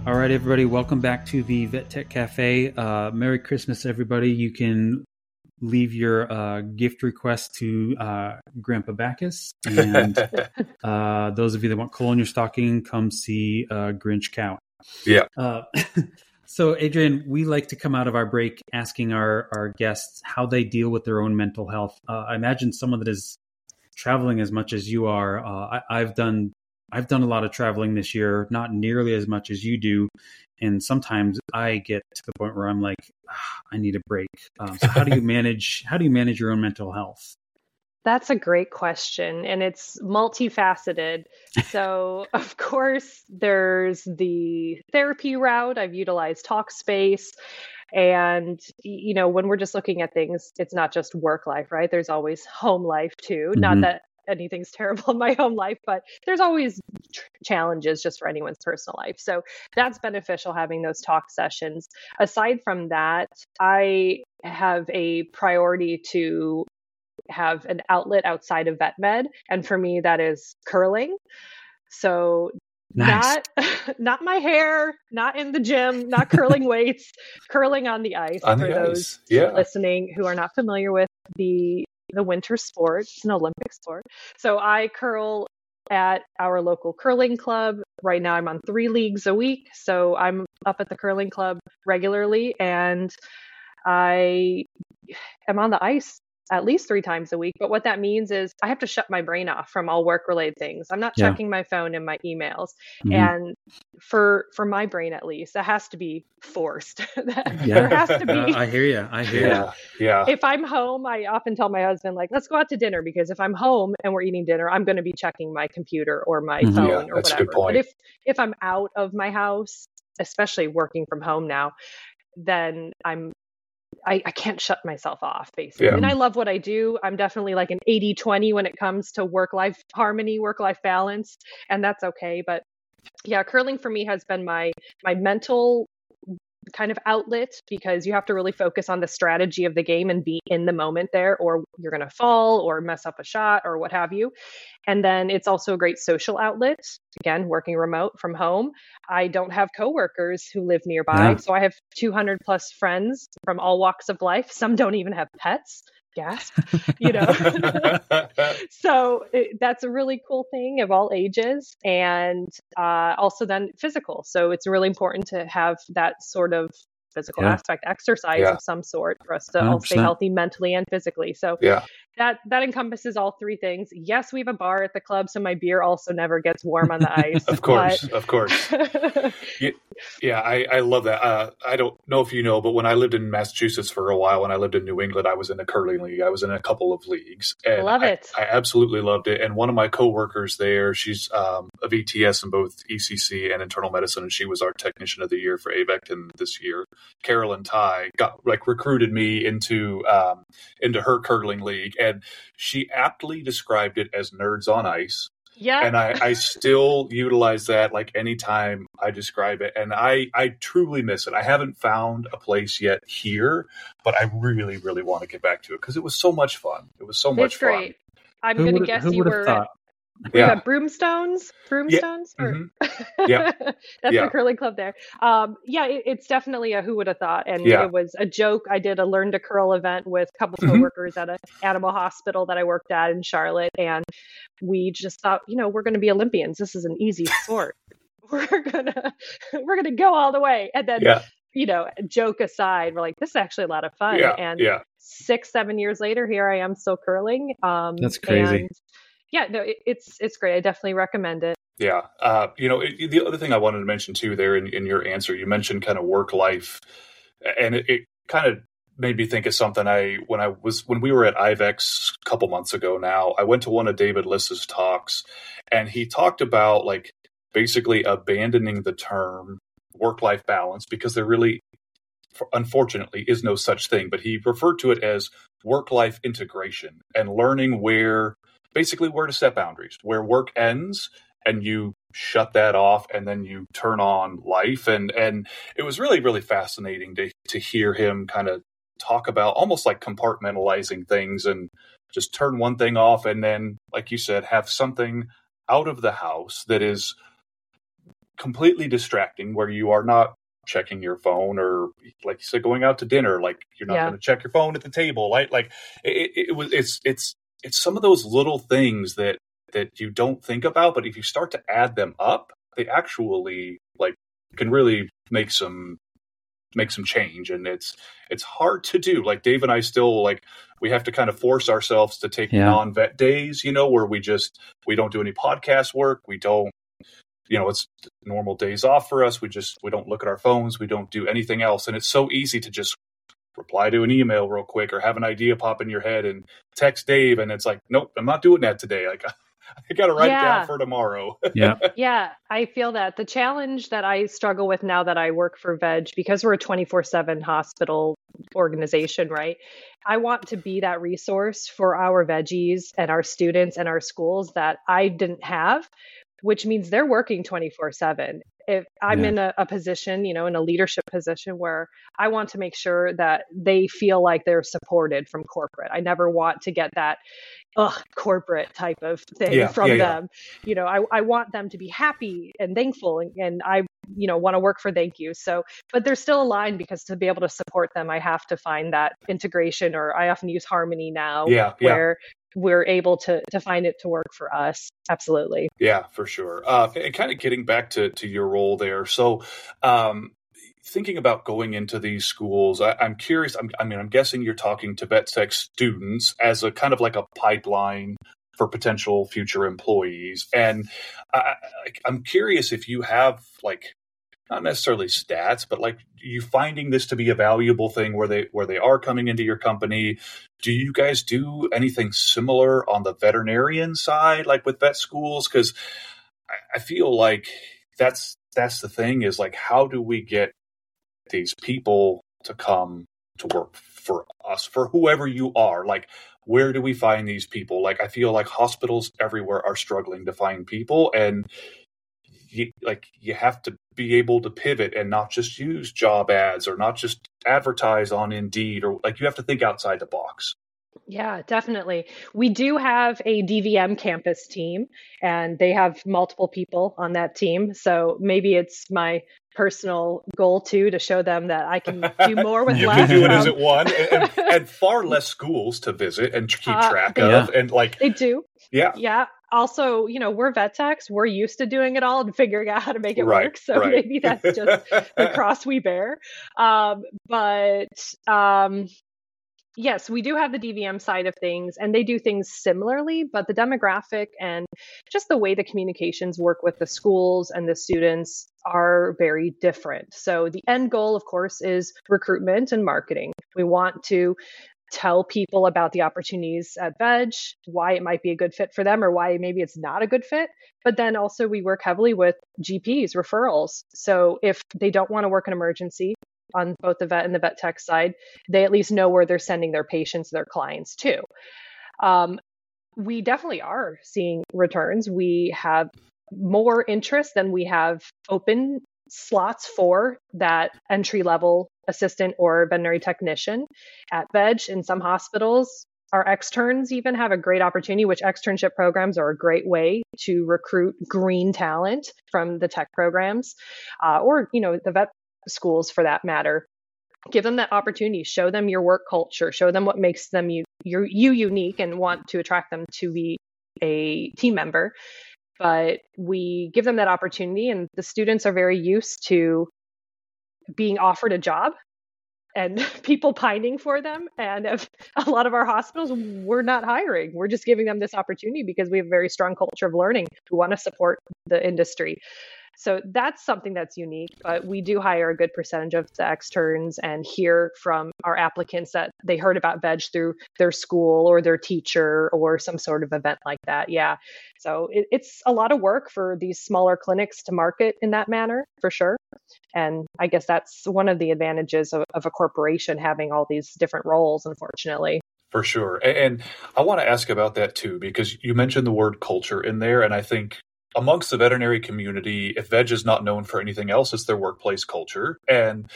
All right, everybody, welcome back to the Vet Tech Cafe. Uh, Merry Christmas, everybody. You can leave your uh, gift request to uh, Grandpa Bacchus. And uh, those of you that want coal in your stocking, come see uh, Grinch Cow. Yeah. Uh, so, Adrienne, we like to come out of our break asking our, our guests how they deal with their own mental health. I imagine someone that is traveling as much as you are. I, I've done I've done a lot of traveling this year, not nearly as much as you do. And sometimes I get to the point where I'm like, ah, I need a break. Um, so how do you manage? How do you manage your own mental health? That's a great question, and it's multifaceted. So, of course, there's the therapy route. I've utilized Talkspace. And, you know, when we're just looking at things, it's not just work life, right? There's always home life too. Mm-hmm. Not that anything's terrible in my home life, but there's always tr- challenges just for anyone's personal life. So that's beneficial having those talk sessions. Aside from that, I have a priority to have an outlet outside of vet med. And for me, that is curling. So Nice. Not not my hair, not in the gym, not curling weights, curling on the ice On for the those ice. Yeah. listening who are not familiar with the the winter sport. It's an Olympic sport. So I curl at our local curling club. Right now I'm on 3 leagues a week, so I'm up at the curling club regularly and I am on the ice at least three times a week. But what that means is I have to shut my brain off from all work related things. I'm not Yeah. checking my phone and my emails. Mhm. And for for my brain at least, that has to be forced. That- Yeah. there has to be Uh, I hear you. I hear Yeah. Yeah. if I'm home, I often tell my husband, like, let's go out to dinner because if I'm home and we're eating dinner, I'm going to be checking my computer or my Mhm. phone Yeah, or that's a whatever. good point. But if if I'm out of my house, especially working from home now, then I'm I, I can't shut myself off basically. Yeah. And I love what I do. I'm definitely like an 80 20 when it comes to work life harmony, work life balance, and that's okay. But yeah, curling for me has been my my mental kind of outlet because you have to really focus on the strategy of the game and be in the moment there or you're going to fall or mess up a shot or what have you. And then it's also a great social outlet. Again, working remote from home. I don't have coworkers who live nearby, so I have 200 plus friends from all walks of life. Some don't even have pets. Gasp, you know. so it, that's a really cool thing of all ages and uh, also then physical so it's really important to have that sort of physical Yeah. aspect exercise Yeah. of some sort for us to all stay healthy mentally and physically so Yeah. that that encompasses all three things yes we have a bar at the club so my beer also never gets warm on the ice of course. Of course. but- Yeah, I, I love that. Uh, I don't know if you know, but when I lived in Massachusetts for a while, when I lived in New England, I was in a curling league. I was in a couple of leagues. And Love I- it. I, absolutely loved it. And one of my coworkers there, she's um, a VTS in both ECC and internal medicine, and she was our technician of the year for AVECCTN this year. Carolyn Ty got like recruited me into um, into her curling league, and she aptly described it as nerds on ice yeah and I, I still utilize that like anytime I describe it. And I, I truly miss it. I haven't found a place yet here, but I really, really want to get back to it because it was so much fun. It was so much fun. it's great i'm going to guess you were thought? Yeah. broomstones broomstones Mhm. Yeah. that's Yeah. the curling club there um yeah it, it's definitely a who would have thought and Yeah. it was a joke i did a learn to curl event with a couple Mhm. coworkers at an animal hospital that i worked at in charlotte and we just thought you know we're going to be olympians this is an easy sport we're gonna we're gonna go all the way and then you know joke aside we're like this is actually a lot of fun Yeah. and yeah. six seven years later here i am still curling um That's crazy. Yeah no it, it's it's great i definitely recommend it Yeah. Uh, you know, it, the other thing I wanted to mention too, there in, in your answer, you mentioned kind of work life, and it, it kind of made me think of something I when I was when we were at IVECCS a couple months ago. Now I went to one of David Liss's talks, and he talked about like basically abandoning the term work life balance because there really, unfortunately, is no such thing. But he referred to it as work life integration and learning where basically where to set boundaries, where work ends and you shut that off and then you turn on life and and it was really really fascinating to to hear him kind of talk about almost like compartmentalizing things and just turn one thing off and then like you said have something out of the house that is completely distracting where you are not checking your phone or like you said going out to dinner like you're not Yeah. going to check your phone at the table right like it, it, it was it's it's it's some of those little things that that you don't think about but if you start to add them up they actually like can really make some make some change. And it's it's hard to do. Like dave and i still like we have to kind of force ourselves to take Yeah. non-vet days you know where we just we don't do any podcast work. We don't you know it's normal days off for us. We just we don't look at our phones. We don't do anything else. And it's so easy to just reply to an email real quick or have an idea pop in your head and text dave and it's like nope i'm not doing that today like i gotta write it down for tomorrow Yeah. Yeah, I feel that. The challenge that I struggle with now that I work for Veg, because we're a 24 7 hospital organization, right? I want to be that resource for our veggies and our students and our schools that I didn't have, which means they're working 24 7. If I'm Yeah. in a, a position, you know, in a leadership position where I want to make sure that they feel like they're supported from corporate. I never want to get that ugh, corporate type of thing Yeah, from yeah, them. You know, I, I want them to be happy and thankful and, and I, you know, want to work for thank you. So, but there's still a line because to be able to support them, I have to find that integration or I often use harmony now Yeah, yeah. where we're able to to find it to work for us. Absolutely. Yeah, for sure. Uh, and kind of getting back to, to your role there. So, um, thinking about going into these schools, I, I'm curious. I'm, I mean, I'm guessing you're talking to vet tech students as a kind of like a pipeline for potential future employees. And I, I- I'm curious if you have like not necessarily stats, but like you finding this to be a valuable thing where they where they are coming into your company. Do you guys do anything similar on the veterinarian side, like with vet schools? Because I, I feel like that's that's the thing is like how do we get these people to come to work for us for whoever you are like where do we find these people like i feel like hospitals everywhere are struggling to find people and you, like you have to be able to pivot and not just use job ads or not just advertise on indeed or like you have to think outside the box Yeah, definitely. We do have a DVM campus team, and they have multiple people on that team. So maybe it's my personal goal too to show them that I can do more with you less. can do it as at one and, and, and far less schools to visit and keep Uh, track yeah. of and like They do. yeah Yeah. Also, you know, we're vet techs. We're used to doing it all and figuring out how to make it Right, work. So right. maybe that's just the cross we bear. Um, but um, yes, we do have the DVM side of things, and they do things similarly. But the demographic and just the way the communications work with the schools and the students are very different. So the end goal, of course, is recruitment and marketing. We want to tell people about the opportunities at Veg, why it might be a good fit for them or why maybe it's not a good fit. But then also we work heavily with GPs, referrals. So if they don't want to work in emergency on both the vet and the vet tech side, they at least know where they're sending their patients, their clients to. Um, we definitely are seeing returns. We have more interest than we have open slots for that entry level assistant or veterinary technician at Veg. In some hospitals, our externs even have a great opportunity, which externship programs are a great way to recruit green talent from the tech programs uh, or, you know, the vet schools for that matter. Give them that opportunity, show them your work culture, show them what makes them you, you, you unique and want to attract them to be a team member but we give them that opportunity and the students are very used to being offered a job and people pining for them. And a lot of our hospitals we're not hiring. We're just giving them this opportunity because we have a very strong culture of learning we want to support the industry so that's something that's unique but we do hire a good percentage of the externs and hear from our applicants that they heard about veg through their school or their teacher or some sort of event like that yeah so it, it's a lot of work for these smaller clinics to market in that manner for sure and i guess that's one of the advantages of, of a corporation having all these different roles unfortunately For sure. And I want to ask about that too, because you mentioned the word culture in there. And I think amongst the veterinary community, if Veg is not known for anything else, it's their workplace culture. And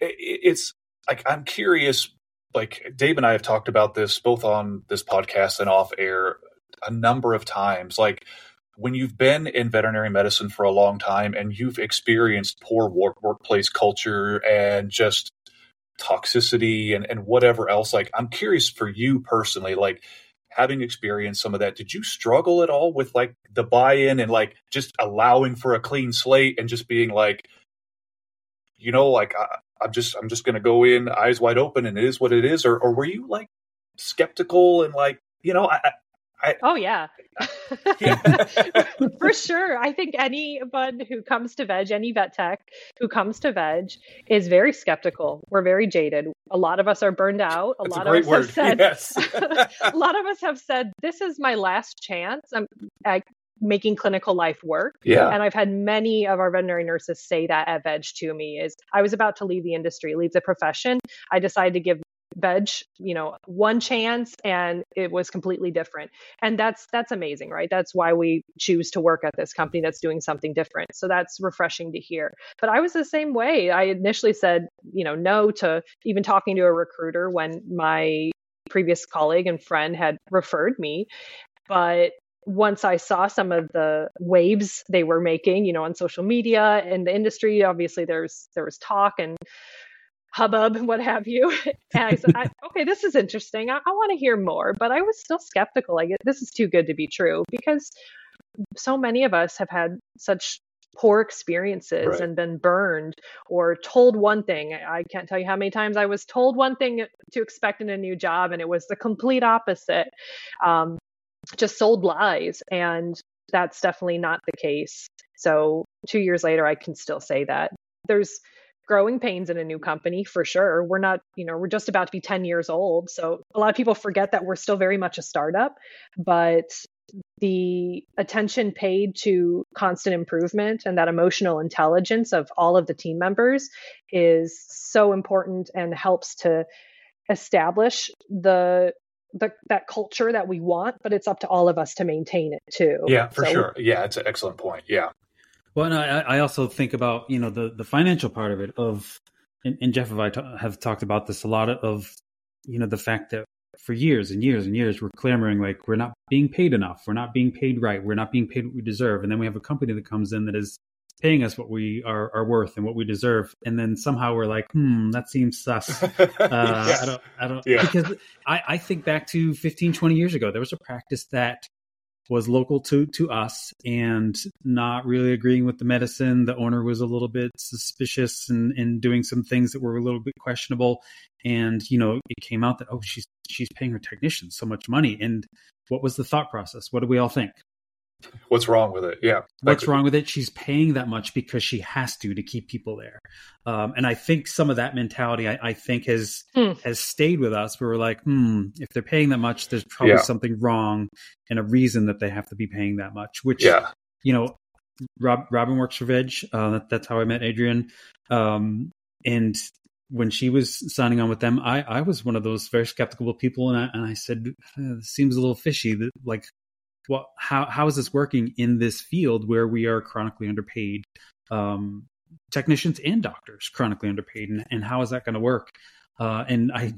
it's like, I'm curious, like Dave and I have talked about this both on this podcast and off air a number of times. Like, when you've been in veterinary medicine for a long time and you've experienced poor work, workplace culture and just toxicity and, and whatever else like i'm curious for you personally like having experienced some of that did you struggle at all with like the buy-in and like just allowing for a clean slate and just being like you know like I, i'm just i'm just gonna go in eyes wide open and it is what it is or, or were you like skeptical and like you know i, oh yeah. Yeah. for sure. I think anyone who comes to veg any vet tech who comes to veg is very skeptical. We're very jaded. A lot of us are burned out. A that's a lot great of us word. have said yes. A lot of us have said this is my last chance. I'm at making clinical life work. Yeah. And i've had many of our veterinary nurses say that at veg to me is i was about to leave the industry leave the profession. I decided to give veg, you know, one chance and it was completely different. And that's that's amazing, right? That's why we choose to work at this company that's doing something different. So that's refreshing to hear. But I was the same way. I initially said, you know, no to even talking to a recruiter when my previous colleague and friend had referred me. But once I saw some of the waves they were making, you know, on social media and the industry, obviously there's there was talk and hubbub and what have you. And I said, I, okay, this is interesting. I, I want to hear more. But I was still skeptical. Like, this is too good to be true because so many of us have had such poor experiences right. and been burned or told one thing. I can't tell you how many times I was told one thing to expect in a new job and it was the complete opposite. Um, just sold lies. And that's definitely not the case. So two years later, I can still say that. There's growing pains in a new company for sure. We're not, you know, we're just about to be 10 years old. So a lot of people forget that we're still very much a startup, but the attention paid to constant improvement and that emotional intelligence of all of the team members is so important and helps to establish the the, that culture that we want, but it's up to all of us to maintain it too. Yeah, for so, sure. Yeah, it's an excellent point. Yeah. Well, and I, I also think about you know the the financial part of it. Of and, and Jeff and I t- have talked about this a lot of you know the fact that for years and years and years we're clamoring like we're not being paid enough, we're not being paid right, we're not being paid what we deserve, and then we have a company that comes in that is paying us what we are, are worth and what we deserve and then somehow we're like hmm that seems sus uh, yeah. i don't i don't yeah. because I, I think back to 15 20 years ago there was a practice that was local to to us and not really agreeing with the medicine. The owner was a little bit suspicious and, and doing some things that were a little bit questionable. And you know it came out that oh she's she's paying her technicians so much money. And what was the thought process? What do we all think What's wrong with it? Yeah. What's wrong with it? She's paying that much because she has to to keep people there. Um, and I think some of that mentality, I, I think, has mm. has stayed with us. Where we're like, hmm, if they're paying that much, there's probably yeah. something wrong and a reason that they have to be paying that much. Which, yeah. you know, Rob, Robin works for Veg. Uh, that, that's how I met Adrienne. Um, and when she was signing on with them, I, I was one of those very skeptical people, and I, and I said, uh, "Seems a little fishy. That like well, how how is this working in this field where we are chronically underpaid, um, technicians and doctors chronically underpaid, and, and how is that going to work? Uh, and I,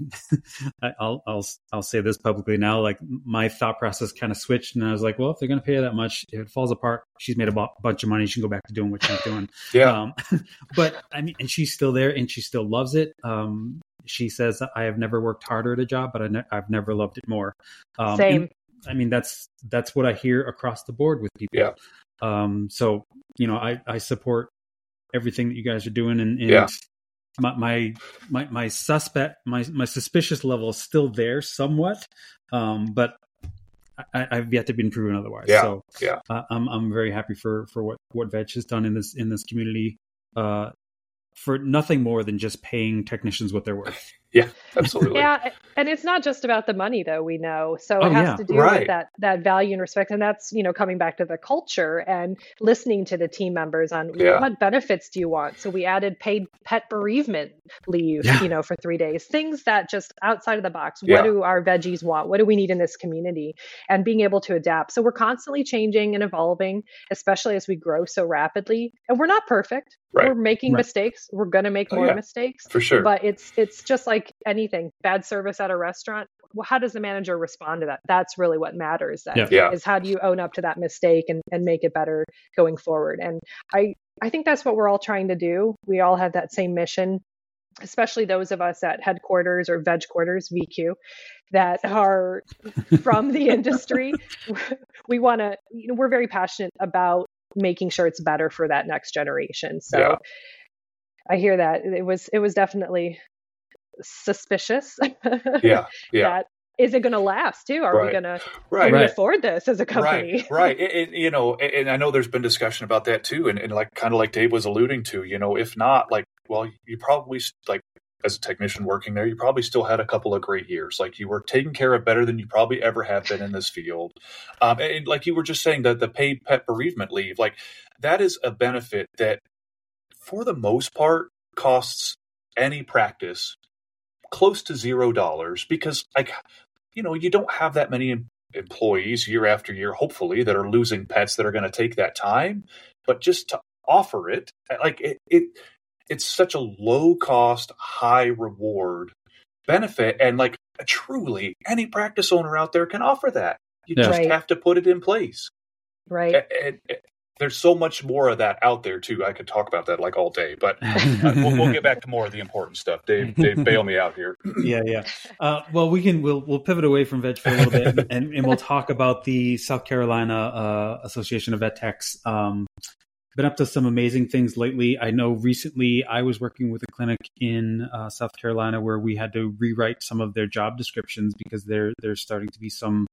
I'll, I'll, I'll say this publicly now. Like my thought process kind of switched, and I was like, well, if they're going to pay her that much, if it falls apart, she's made a b- bunch of money. She can go back to doing what she's doing. yeah. Um, but I mean, and she's still there, and she still loves it. Um, she says, I have never worked harder at a job, but I ne- I've never loved it more. Um, Same. I mean, that's that's what I hear across the board with people. Yeah. Um, so you know, I I support everything that you guys are doing, and, and yeah. my, my my my suspect my my suspicious level is still there somewhat, um, but I, have yet to be proven otherwise. Yeah. So yeah, uh, I'm I'm very happy for for what what Veg has done in this in this community. Uh, for nothing more than just paying technicians what they're worth. Yeah, absolutely. yeah, and it's not just about the money though, we know. So it oh, has yeah. to do right. with that that value and respect and that's, you know, coming back to the culture and listening to the team members on yeah. what benefits do you want? So we added paid pet bereavement leave, yeah. you know, for 3 days. Things that just outside of the box. What do our veggies want? What do we need in this community? And being able to adapt. So we're constantly changing and evolving, especially as we grow so rapidly. And we're not perfect. Right. We're making right. mistakes. We're going to make oh, more mistakes. For sure. But it's it's just like like anything, bad service at a restaurant, well, how does the manager respond to that? That's really what matters then. Yeah. yeah. Is how do you own up to that mistake and, and make it better going forward? And I I think that's what we're all trying to do. We all have that same mission, especially those of us at headquarters or veg quarters, VQ, that are from the industry. We want to, you know, we're very passionate about making sure it's better for that next generation. So yeah. I hear that it was it was definitely suspicious. Yeah, yeah. that is it going to last too? Are right. we going to right. right. afford this as a company? Right, right. And, and, you know, and I know there's been discussion about that too, and, and like kind of like Dave was alluding to, you know, if not, like, well, you probably like as a technician working there, you probably still had a couple of great years. Like you were taken care of better than you probably ever have been in this field. Um, and like you were just saying, that the paid pet bereavement leave, like that is a benefit that, for the most part, costs any practice close to zero dollars because like you know you don't have that many employees year after year hopefully that are losing pets that are going to take that time but just to offer it eh, like it, it it's such a low cost high reward benefit and like truly any practice owner out there can offer that you yeah. just right. have to put it in place right and, and, there's so much more of that out there too. I could talk about that like all day, but uh, we'll, we'll, get back to more of the important stuff. Dave, Dave, bail me out here. yeah, yeah. Uh, well, we can we'll we'll pivot away from veg for a little bit, and, and we'll talk about the South Carolina uh, Association of Vet Techs. Um, been up to some amazing things lately. I know recently I was working with a clinic in uh, South Carolina where we had to rewrite some of their job descriptions because there there's starting to be some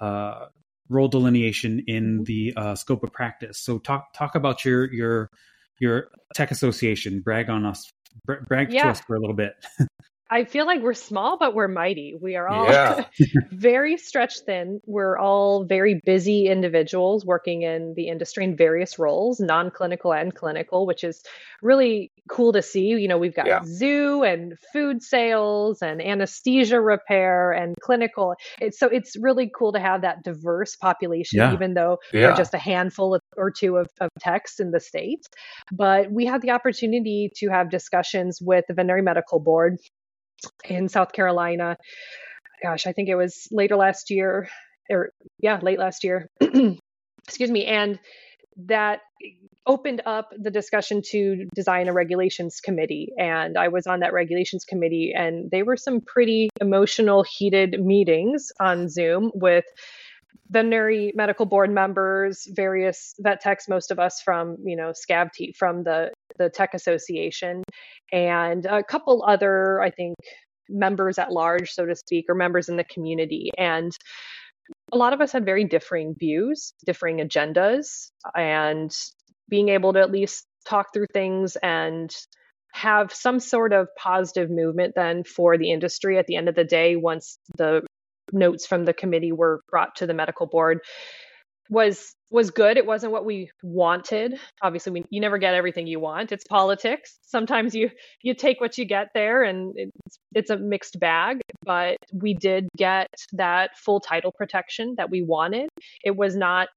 uh, role delineation in mm-hmm. the uh, scope of practice. So talk talk about your your your tech association. Brag on us. Brag yeah. to us for a little bit. I feel like we're small, but we're mighty. We are all yeah. very stretched thin. We're all very busy individuals working in the industry in various roles, non clinical and clinical, which is really cool to see. You know, we've got yeah. zoo and food sales and anesthesia repair and clinical. It's, so it's really cool to have that diverse population, yeah. even though we're just a handful or two of, of techs in the States. But we had the opportunity to have discussions with the Veterinary Medical Board in South Carolina. Gosh, I think it was later last year, or yeah, late last year. Excuse me. And that opened up the discussion to design a regulations committee. And I was on that regulations committee, and they were some pretty emotional, heated meetings on Zoom with veterinary medical board members, various vet techs, most of us from, you know, SCAVT, from the, the Tech Association, and a couple other, I think, members at large, so to speak, or members in the community. And a lot of us had very differing views, differing agendas, and being able to at least talk through things and have some sort of positive movement then for the industry at the end of the day once the notes from the committee were brought to the medical board was was good. It wasn't what we wanted. Obviously we, you never get everything you want. It's politics. Sometimes you you take what you get there and it's, it's a mixed bag but we did get that full title protection that we wanted. It was not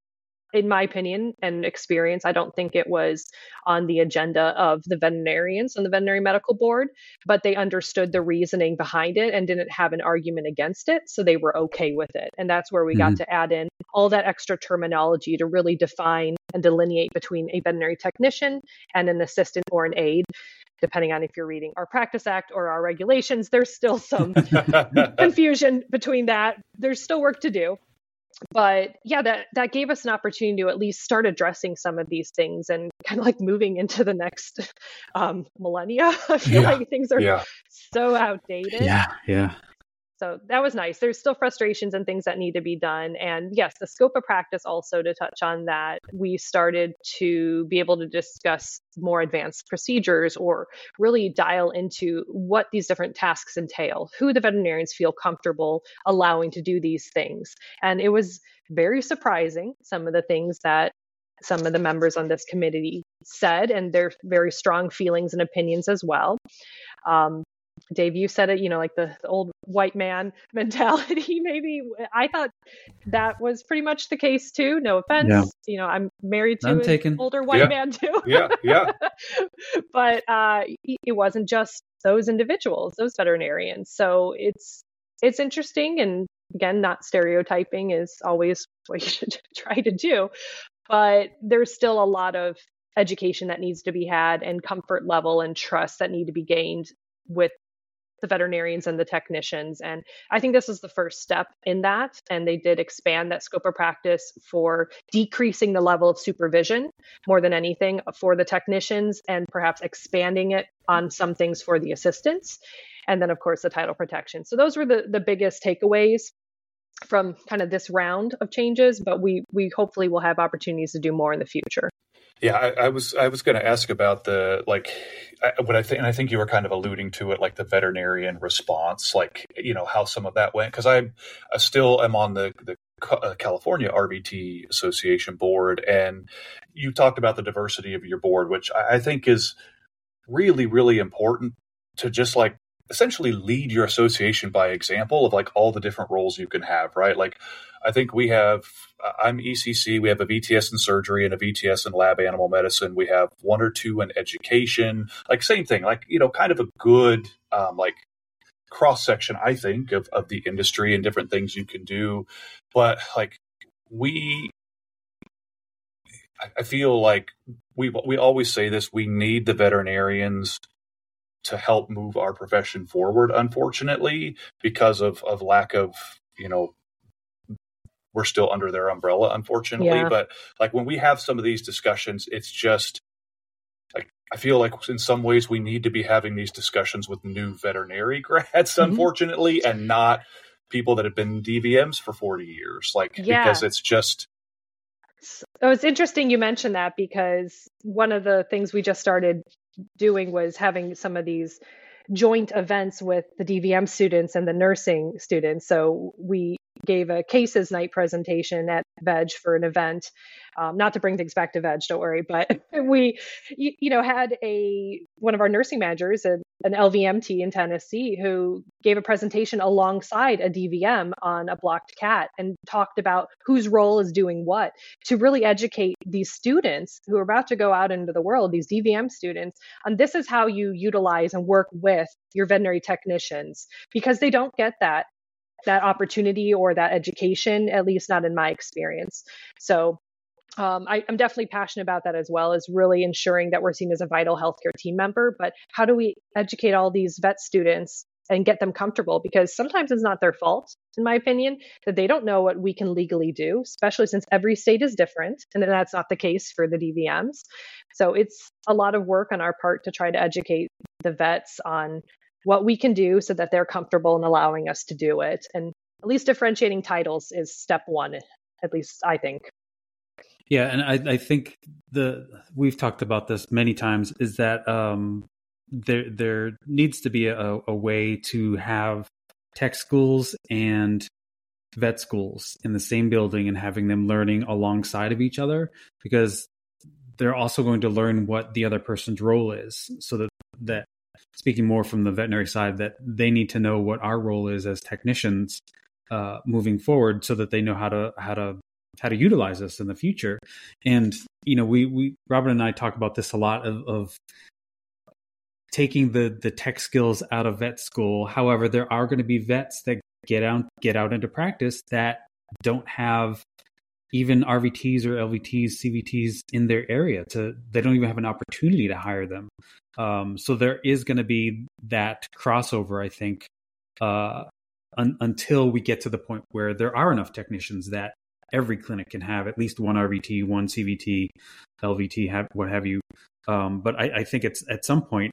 in my opinion and experience, I don't think it was on the agenda of the veterinarians and the veterinary medical board, but they understood the reasoning behind it and didn't have an argument against it. So they were okay with it. And that's where we mm-hmm. got to add in all that extra terminology to really define and delineate between a veterinary technician and an assistant or an aide depending on if you're reading our practice act or our regulations there's still some confusion between that there's still work to do but yeah that that gave us an opportunity to at least start addressing some of these things and kind of like moving into the next um, millennia i feel yeah. like things are yeah. so outdated yeah yeah so that was nice. There's still frustrations and things that need to be done. And yes, the scope of practice also to touch on that, we started to be able to discuss more advanced procedures or really dial into what these different tasks entail, who the veterinarians feel comfortable allowing to do these things. And it was very surprising, some of the things that some of the members on this committee said, and their very strong feelings and opinions as well. Um, Dave, you said it, you know, like the, the, old white man mentality, maybe. I thought that was pretty much the case too. No offense. Yeah. You know, I'm married to an older white yeah. man too. yeah, yeah. but uh, it wasn't just those individuals, those veterinarians. So it's it's interesting and again, not stereotyping is always what you should try to do. But there's still a lot of education that needs to be had and comfort level and trust that need to be gained with the veterinarians and the technicians. And I think this is the first step in that. And they did expand that scope of practice for decreasing the level of supervision more than anything for the technicians and perhaps expanding it on some things for the assistants. And then, of course, the title protection. So those were the, the biggest takeaways from kind of this round of changes, but we we hopefully will have opportunities to do more in the future. Yeah, I, I was I was going to ask about the like what I think, and I think you were kind of alluding to it, like the veterinarian response, like you know how some of that went, because I, I still am on the the uh, California RVT Association board, and you talked about the diversity of your board, which I think is really really important to just like essentially lead your association by example of like all the different roles you can have, right? Like I think we have I'm ECC, we have a VTS in surgery and a VTS in lab animal medicine. We have one or two in education. Like same thing, like you know, kind of a good um, like cross section, I think, of of the industry and different things you can do. But like we I feel like we we always say this: we need the veterinarians to help move our profession forward. Unfortunately, because of of lack of you know, we're still under their umbrella. Unfortunately, yeah. but like when we have some of these discussions, it's just like I feel like in some ways we need to be having these discussions with new veterinary grads, mm-hmm. unfortunately, and not people that have been DVMs for 40 years. Like, yeah. because it's just, Oh, it's interesting you mentioned that because one of the things we just started doing was having some of these joint events with the DVM students and the nursing students. So we gave a cases night presentation at Veg for an event. Um, not to bring things back to Veg, don't worry, but we, you, you know, had a one of our nursing managers, an, an LVMT in Tennessee, who gave a presentation alongside a DVM on a blocked cat and talked about whose role is doing what to really educate these students who are about to go out into the world, these DVM students, and this is how you utilize and work with your veterinary technicians because they don't get that that opportunity or that education, at least not in my experience. So um, I, am definitely passionate about that as well as really ensuring that we're seen as a vital healthcare team member. But how do we educate all these vet students and get them comfortable? Because sometimes it's not their fault, in my opinion, that they don't know what we can legally do, especially since every state is different. And that's not the case for the DVMs. So it's a lot of work on our part to try to educate the vets on what we can do so that they're comfortable in allowing us to do it. And at least differentiating titles is step one, at least I think. Yeah, and I, I think the we've talked about this many times is that um, there there needs to be a, a way to have tech schools and vet schools in the same building and having them learning alongside of each other because they're also going to learn what the other person's role is so that that speaking more from the veterinary side, that they need to know what our role is as technicians uh, moving forward, so that they know how to how to how to utilize us in the future. And you know, we we Robert and I talk about this a lot of, of taking the the tech skills out of vet school. However, there are going to be vets that get out get out into practice that don't have even RVTs or LVTs, CVTs in their area. To they don't even have an opportunity to hire them. Um, so there is going to be that crossover, I think, uh, un- until we get to the point where there are enough technicians that every clinic can have at least one RVT, one CVT, LVT, have, what have you. Um, but I, I think it's at some point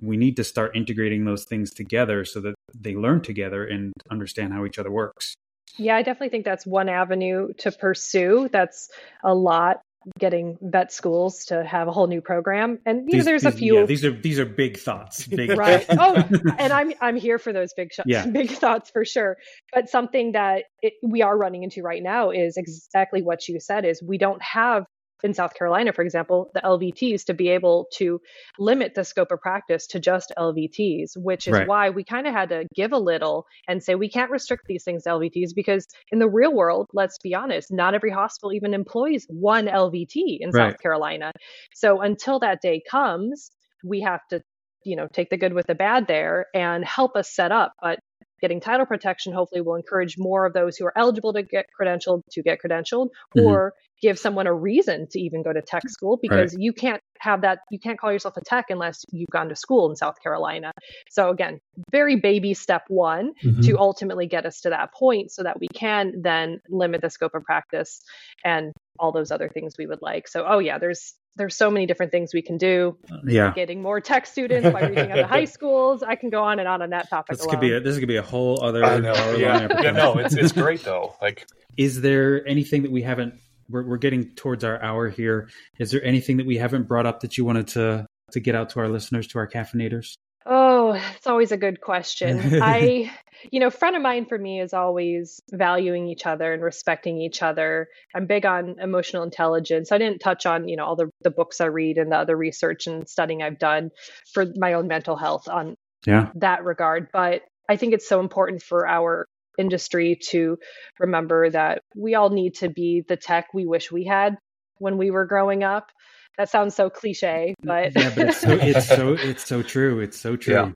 we need to start integrating those things together so that they learn together and understand how each other works. Yeah, I definitely think that's one avenue to pursue. That's a lot getting vet schools to have a whole new program. And you these, know, there's these, a few. Yeah, these are these are big thoughts. Big right. oh, and I'm I'm here for those big shots, yeah. big thoughts for sure. But something that it, we are running into right now is exactly what you said: is we don't have in South Carolina, for example, the LVTs to be able to limit the scope of practice to just LVTs, which is right. why we kind of had to give a little and say we can't restrict these things to LVTs because in the real world, let's be honest, not every hospital even employs one LVT in right. South Carolina. So until that day comes, we have to you know take the good with the bad there and help us set up but getting title protection hopefully will encourage more of those who are eligible to get credentialed to get credentialed mm-hmm. or give someone a reason to even go to tech school because right. you can't have that you can't call yourself a tech unless you've gone to school in South Carolina. So again, very baby step one mm-hmm. to ultimately get us to that point so that we can then limit the scope of practice and all those other things we would like. So oh yeah, there's there's so many different things we can do. Yeah, getting more tech students by reaching out to high schools. I can go on and on on that topic. This alone. could be a, this could be a whole other. I know. Yeah. yeah, no, it's it's great though. Like, is there anything that we haven't? We're we're getting towards our hour here. Is there anything that we haven't brought up that you wanted to to get out to our listeners, to our caffeinators? Oh, it's always a good question. I, you know, front of mind for me is always valuing each other and respecting each other. I'm big on emotional intelligence. I didn't touch on, you know, all the, the books I read and the other research and studying I've done for my own mental health on yeah. that regard. But I think it's so important for our industry to remember that we all need to be the tech we wish we had when we were growing up. That sounds so cliche, but yeah, but it's so it's so it's so true. It's so true. Yeah.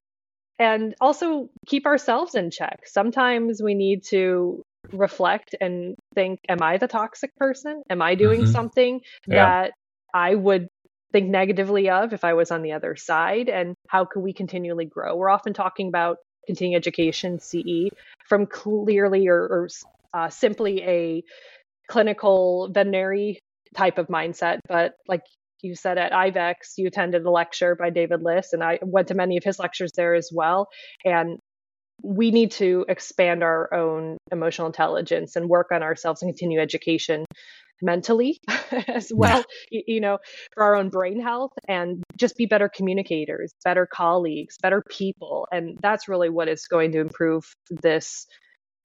And also keep ourselves in check. Sometimes we need to reflect and think, am I the toxic person? Am I doing Mhm. something Yeah. that I would think negatively of if I was on the other side? And how can we continually grow? We're often talking about continuing education, CE, from clearly or, or uh, simply a clinical veterinary type of mindset. But like you said at IVECCS, you attended a lecture by David Liss, and I went to many of his lectures there as well. And we need to expand our own emotional intelligence and work on ourselves and continue education mentally as well you know for our own brain health and just be better communicators better colleagues better people and that's really what is going to improve this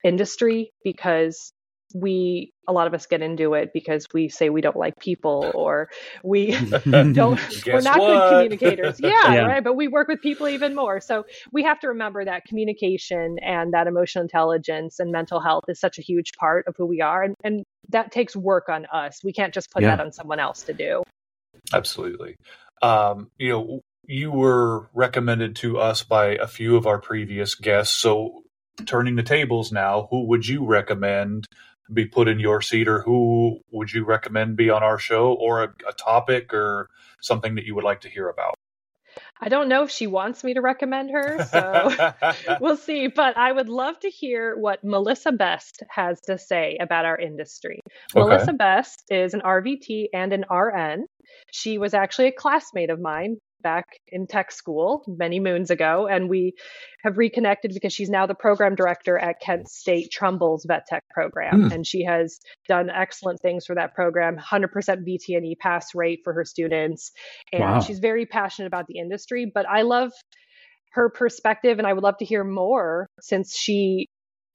industry because we a lot of us get into it because we say we don't like people or we don't we're not what? good communicators yeah, Yeah. right but we work with people even more so we have to remember that communication and that emotional intelligence and mental health is such a huge part of who we are and, and that takes work on us we can't just put Yeah. that on someone else to do Absolutely. Um, you know, you were recommended to us by a few of our previous guests. So, turning the tables now, who would you recommend be put in your seat, or who would you recommend be on our show, or a, a topic, or something that you would like to hear about? i don't know if she wants me to recommend her so we'll see but i would love to hear what melissa best has to say about our industry Okay. melissa best is an rvt and an rn she was actually a classmate of mine back in tech school many moons ago and we have reconnected because she's now the program director at kent state trumbull's vet tech program Hmm. and she has done excellent things for that program 100% vtne pass rate for her students and Wow. she's very passionate about the industry but i love her perspective and i would love to hear more since she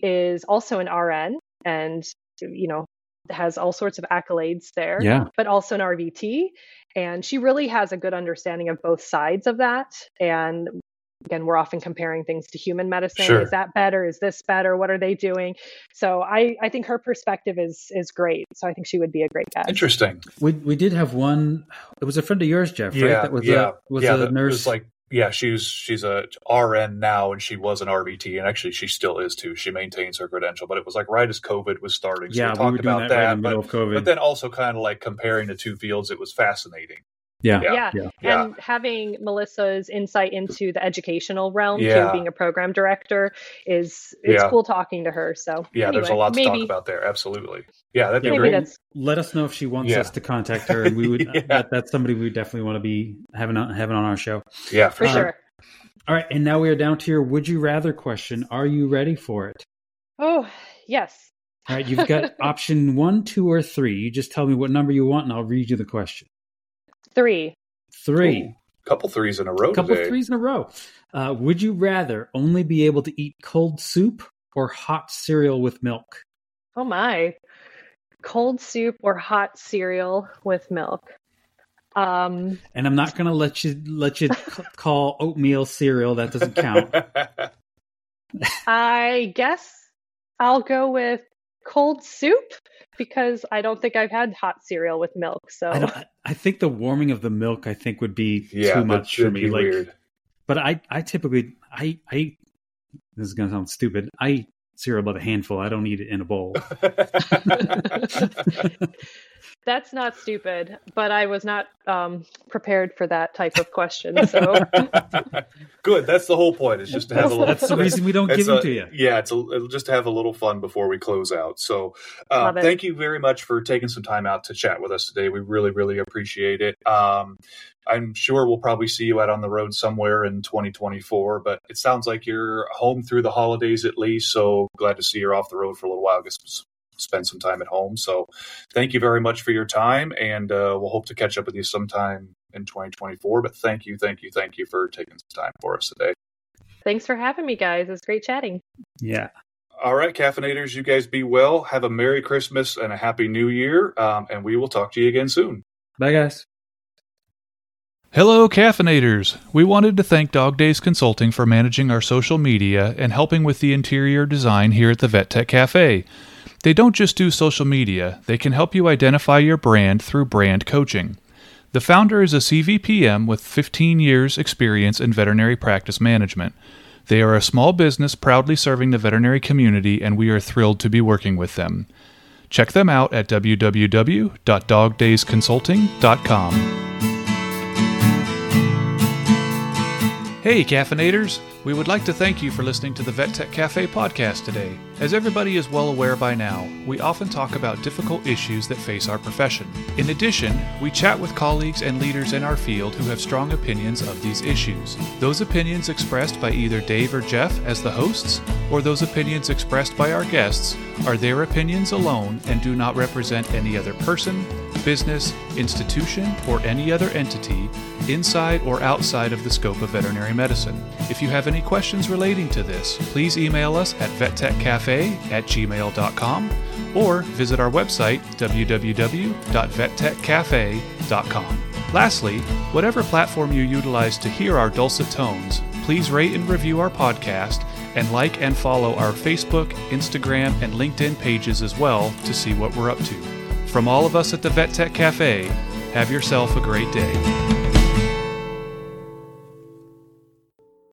is also an rn and you know has all sorts of accolades there yeah. but also an rvt and she really has a good understanding of both sides of that and again we're often comparing things to human medicine Sure. is that better is this better what are they doing so i i think her perspective is is great so i think she would be a great guest Interesting. We we did have one. It was a friend of yours, Jeff, right? Yeah, That was yeah, a was yeah. a that nurse. was like, yeah, she's she's a RN now, and she was an RVT, and actually she still is too. She maintains her credential, but it was like right as COVID was starting. So yeah, we we talked were doing about that, right that, in the but, of COVID. but then also kind of like comparing the two fields. It was fascinating. Yeah, Yeah. yeah. yeah. Yeah. and having melissa's insight into the educational realm Yeah. too being a program director is it's Yeah. cool talking to her so Yeah, there's a lot to maybe talk about there. Absolutely. Yeah, that'd be maybe great. that's Let us know if she wants Yeah. us to contact her, and we would. Yeah. that, that's somebody we definitely want to be having on, having on our show. Yeah, for for Uh, sure. sure All right, and now we are down to your "Would you rather" question. Are you ready for it? oh yes All right, you've got option one, two, or three. You just tell me what number you want, and I'll read you the question. Three Three. Ooh, couple threes in a row A couple today. threes in a row. Uh, would you rather only be able to eat cold soup or hot cereal with milk? Oh my. Cold soup or hot cereal with milk. Um, And I'm not going to let you let you call oatmeal cereal. That doesn't count. I guess I'll go with cold soup because I don't think I've had hot cereal with milk. So I, don't, I think the warming of the milk, I think, would be yeah, too much for me. Like, weird. but I, I typically, I, I. This is going to sound stupid. I eat cereal by the handful. I don't eat it in a bowl. that's not stupid, but I was not um, prepared for that type of question. So Good. That's the whole point. It's just to have a little. That's the reason we don't It's give them a- to you. Yeah, it's a, it'll just to have a little fun before we close out. So, uh, thank you very much for taking some time out to chat with us today. We really, really appreciate it. Um, I'm sure we'll probably see you out on the road somewhere in 2024, but it sounds like you're home through the holidays at least. So glad to see you're off the road for a little while. Get s- spend some time at home. So, thank you very much for your time, and uh, we'll hope to catch up with you sometime in 2024. But thank you, thank you, thank you for taking some time for us today. thanks for having me, guys. It was great chatting. Yeah. All right, caffeinators, you guys be well. Have a Merry Christmas and a Happy New Year. Um, and we will talk to you again soon. Bye, guys. Hello, caffeinators! We wanted to thank Dog Days Consulting for managing our social media and helping with the interior design here at the Vet Tech Cafe. They don't just do social media, they can help you identify your brand through brand coaching. The founder is a CVPM with 15 years' experience in veterinary practice management. They are a small business proudly serving the veterinary community, and we are thrilled to be working with them. Check them out at www.dogdaysconsulting.com. Hey, caffeinators! We would like to thank you for listening to the Vet Tech Cafe podcast today. As everybody is well aware by now, we often talk about difficult issues that face our profession. In addition, we chat with colleagues and leaders in our field who have strong opinions of these issues. Those opinions expressed by either Dave or Jeff as the hosts, or those opinions expressed by our guests, are their opinions alone and do not represent any other person, business, institution, or any other entity inside or outside of the scope of veterinary medicine. If you have any questions relating to this, please email us at vettechcafe at gmail.com or visit our website www.vettechcafe.com. Lastly, whatever platform you utilize to hear our dulcet tones, please rate and review our podcast and like and follow our Facebook, Instagram, and LinkedIn pages as well to see what we're up to. From all of us at the Vet Tech Cafe, have yourself a great day.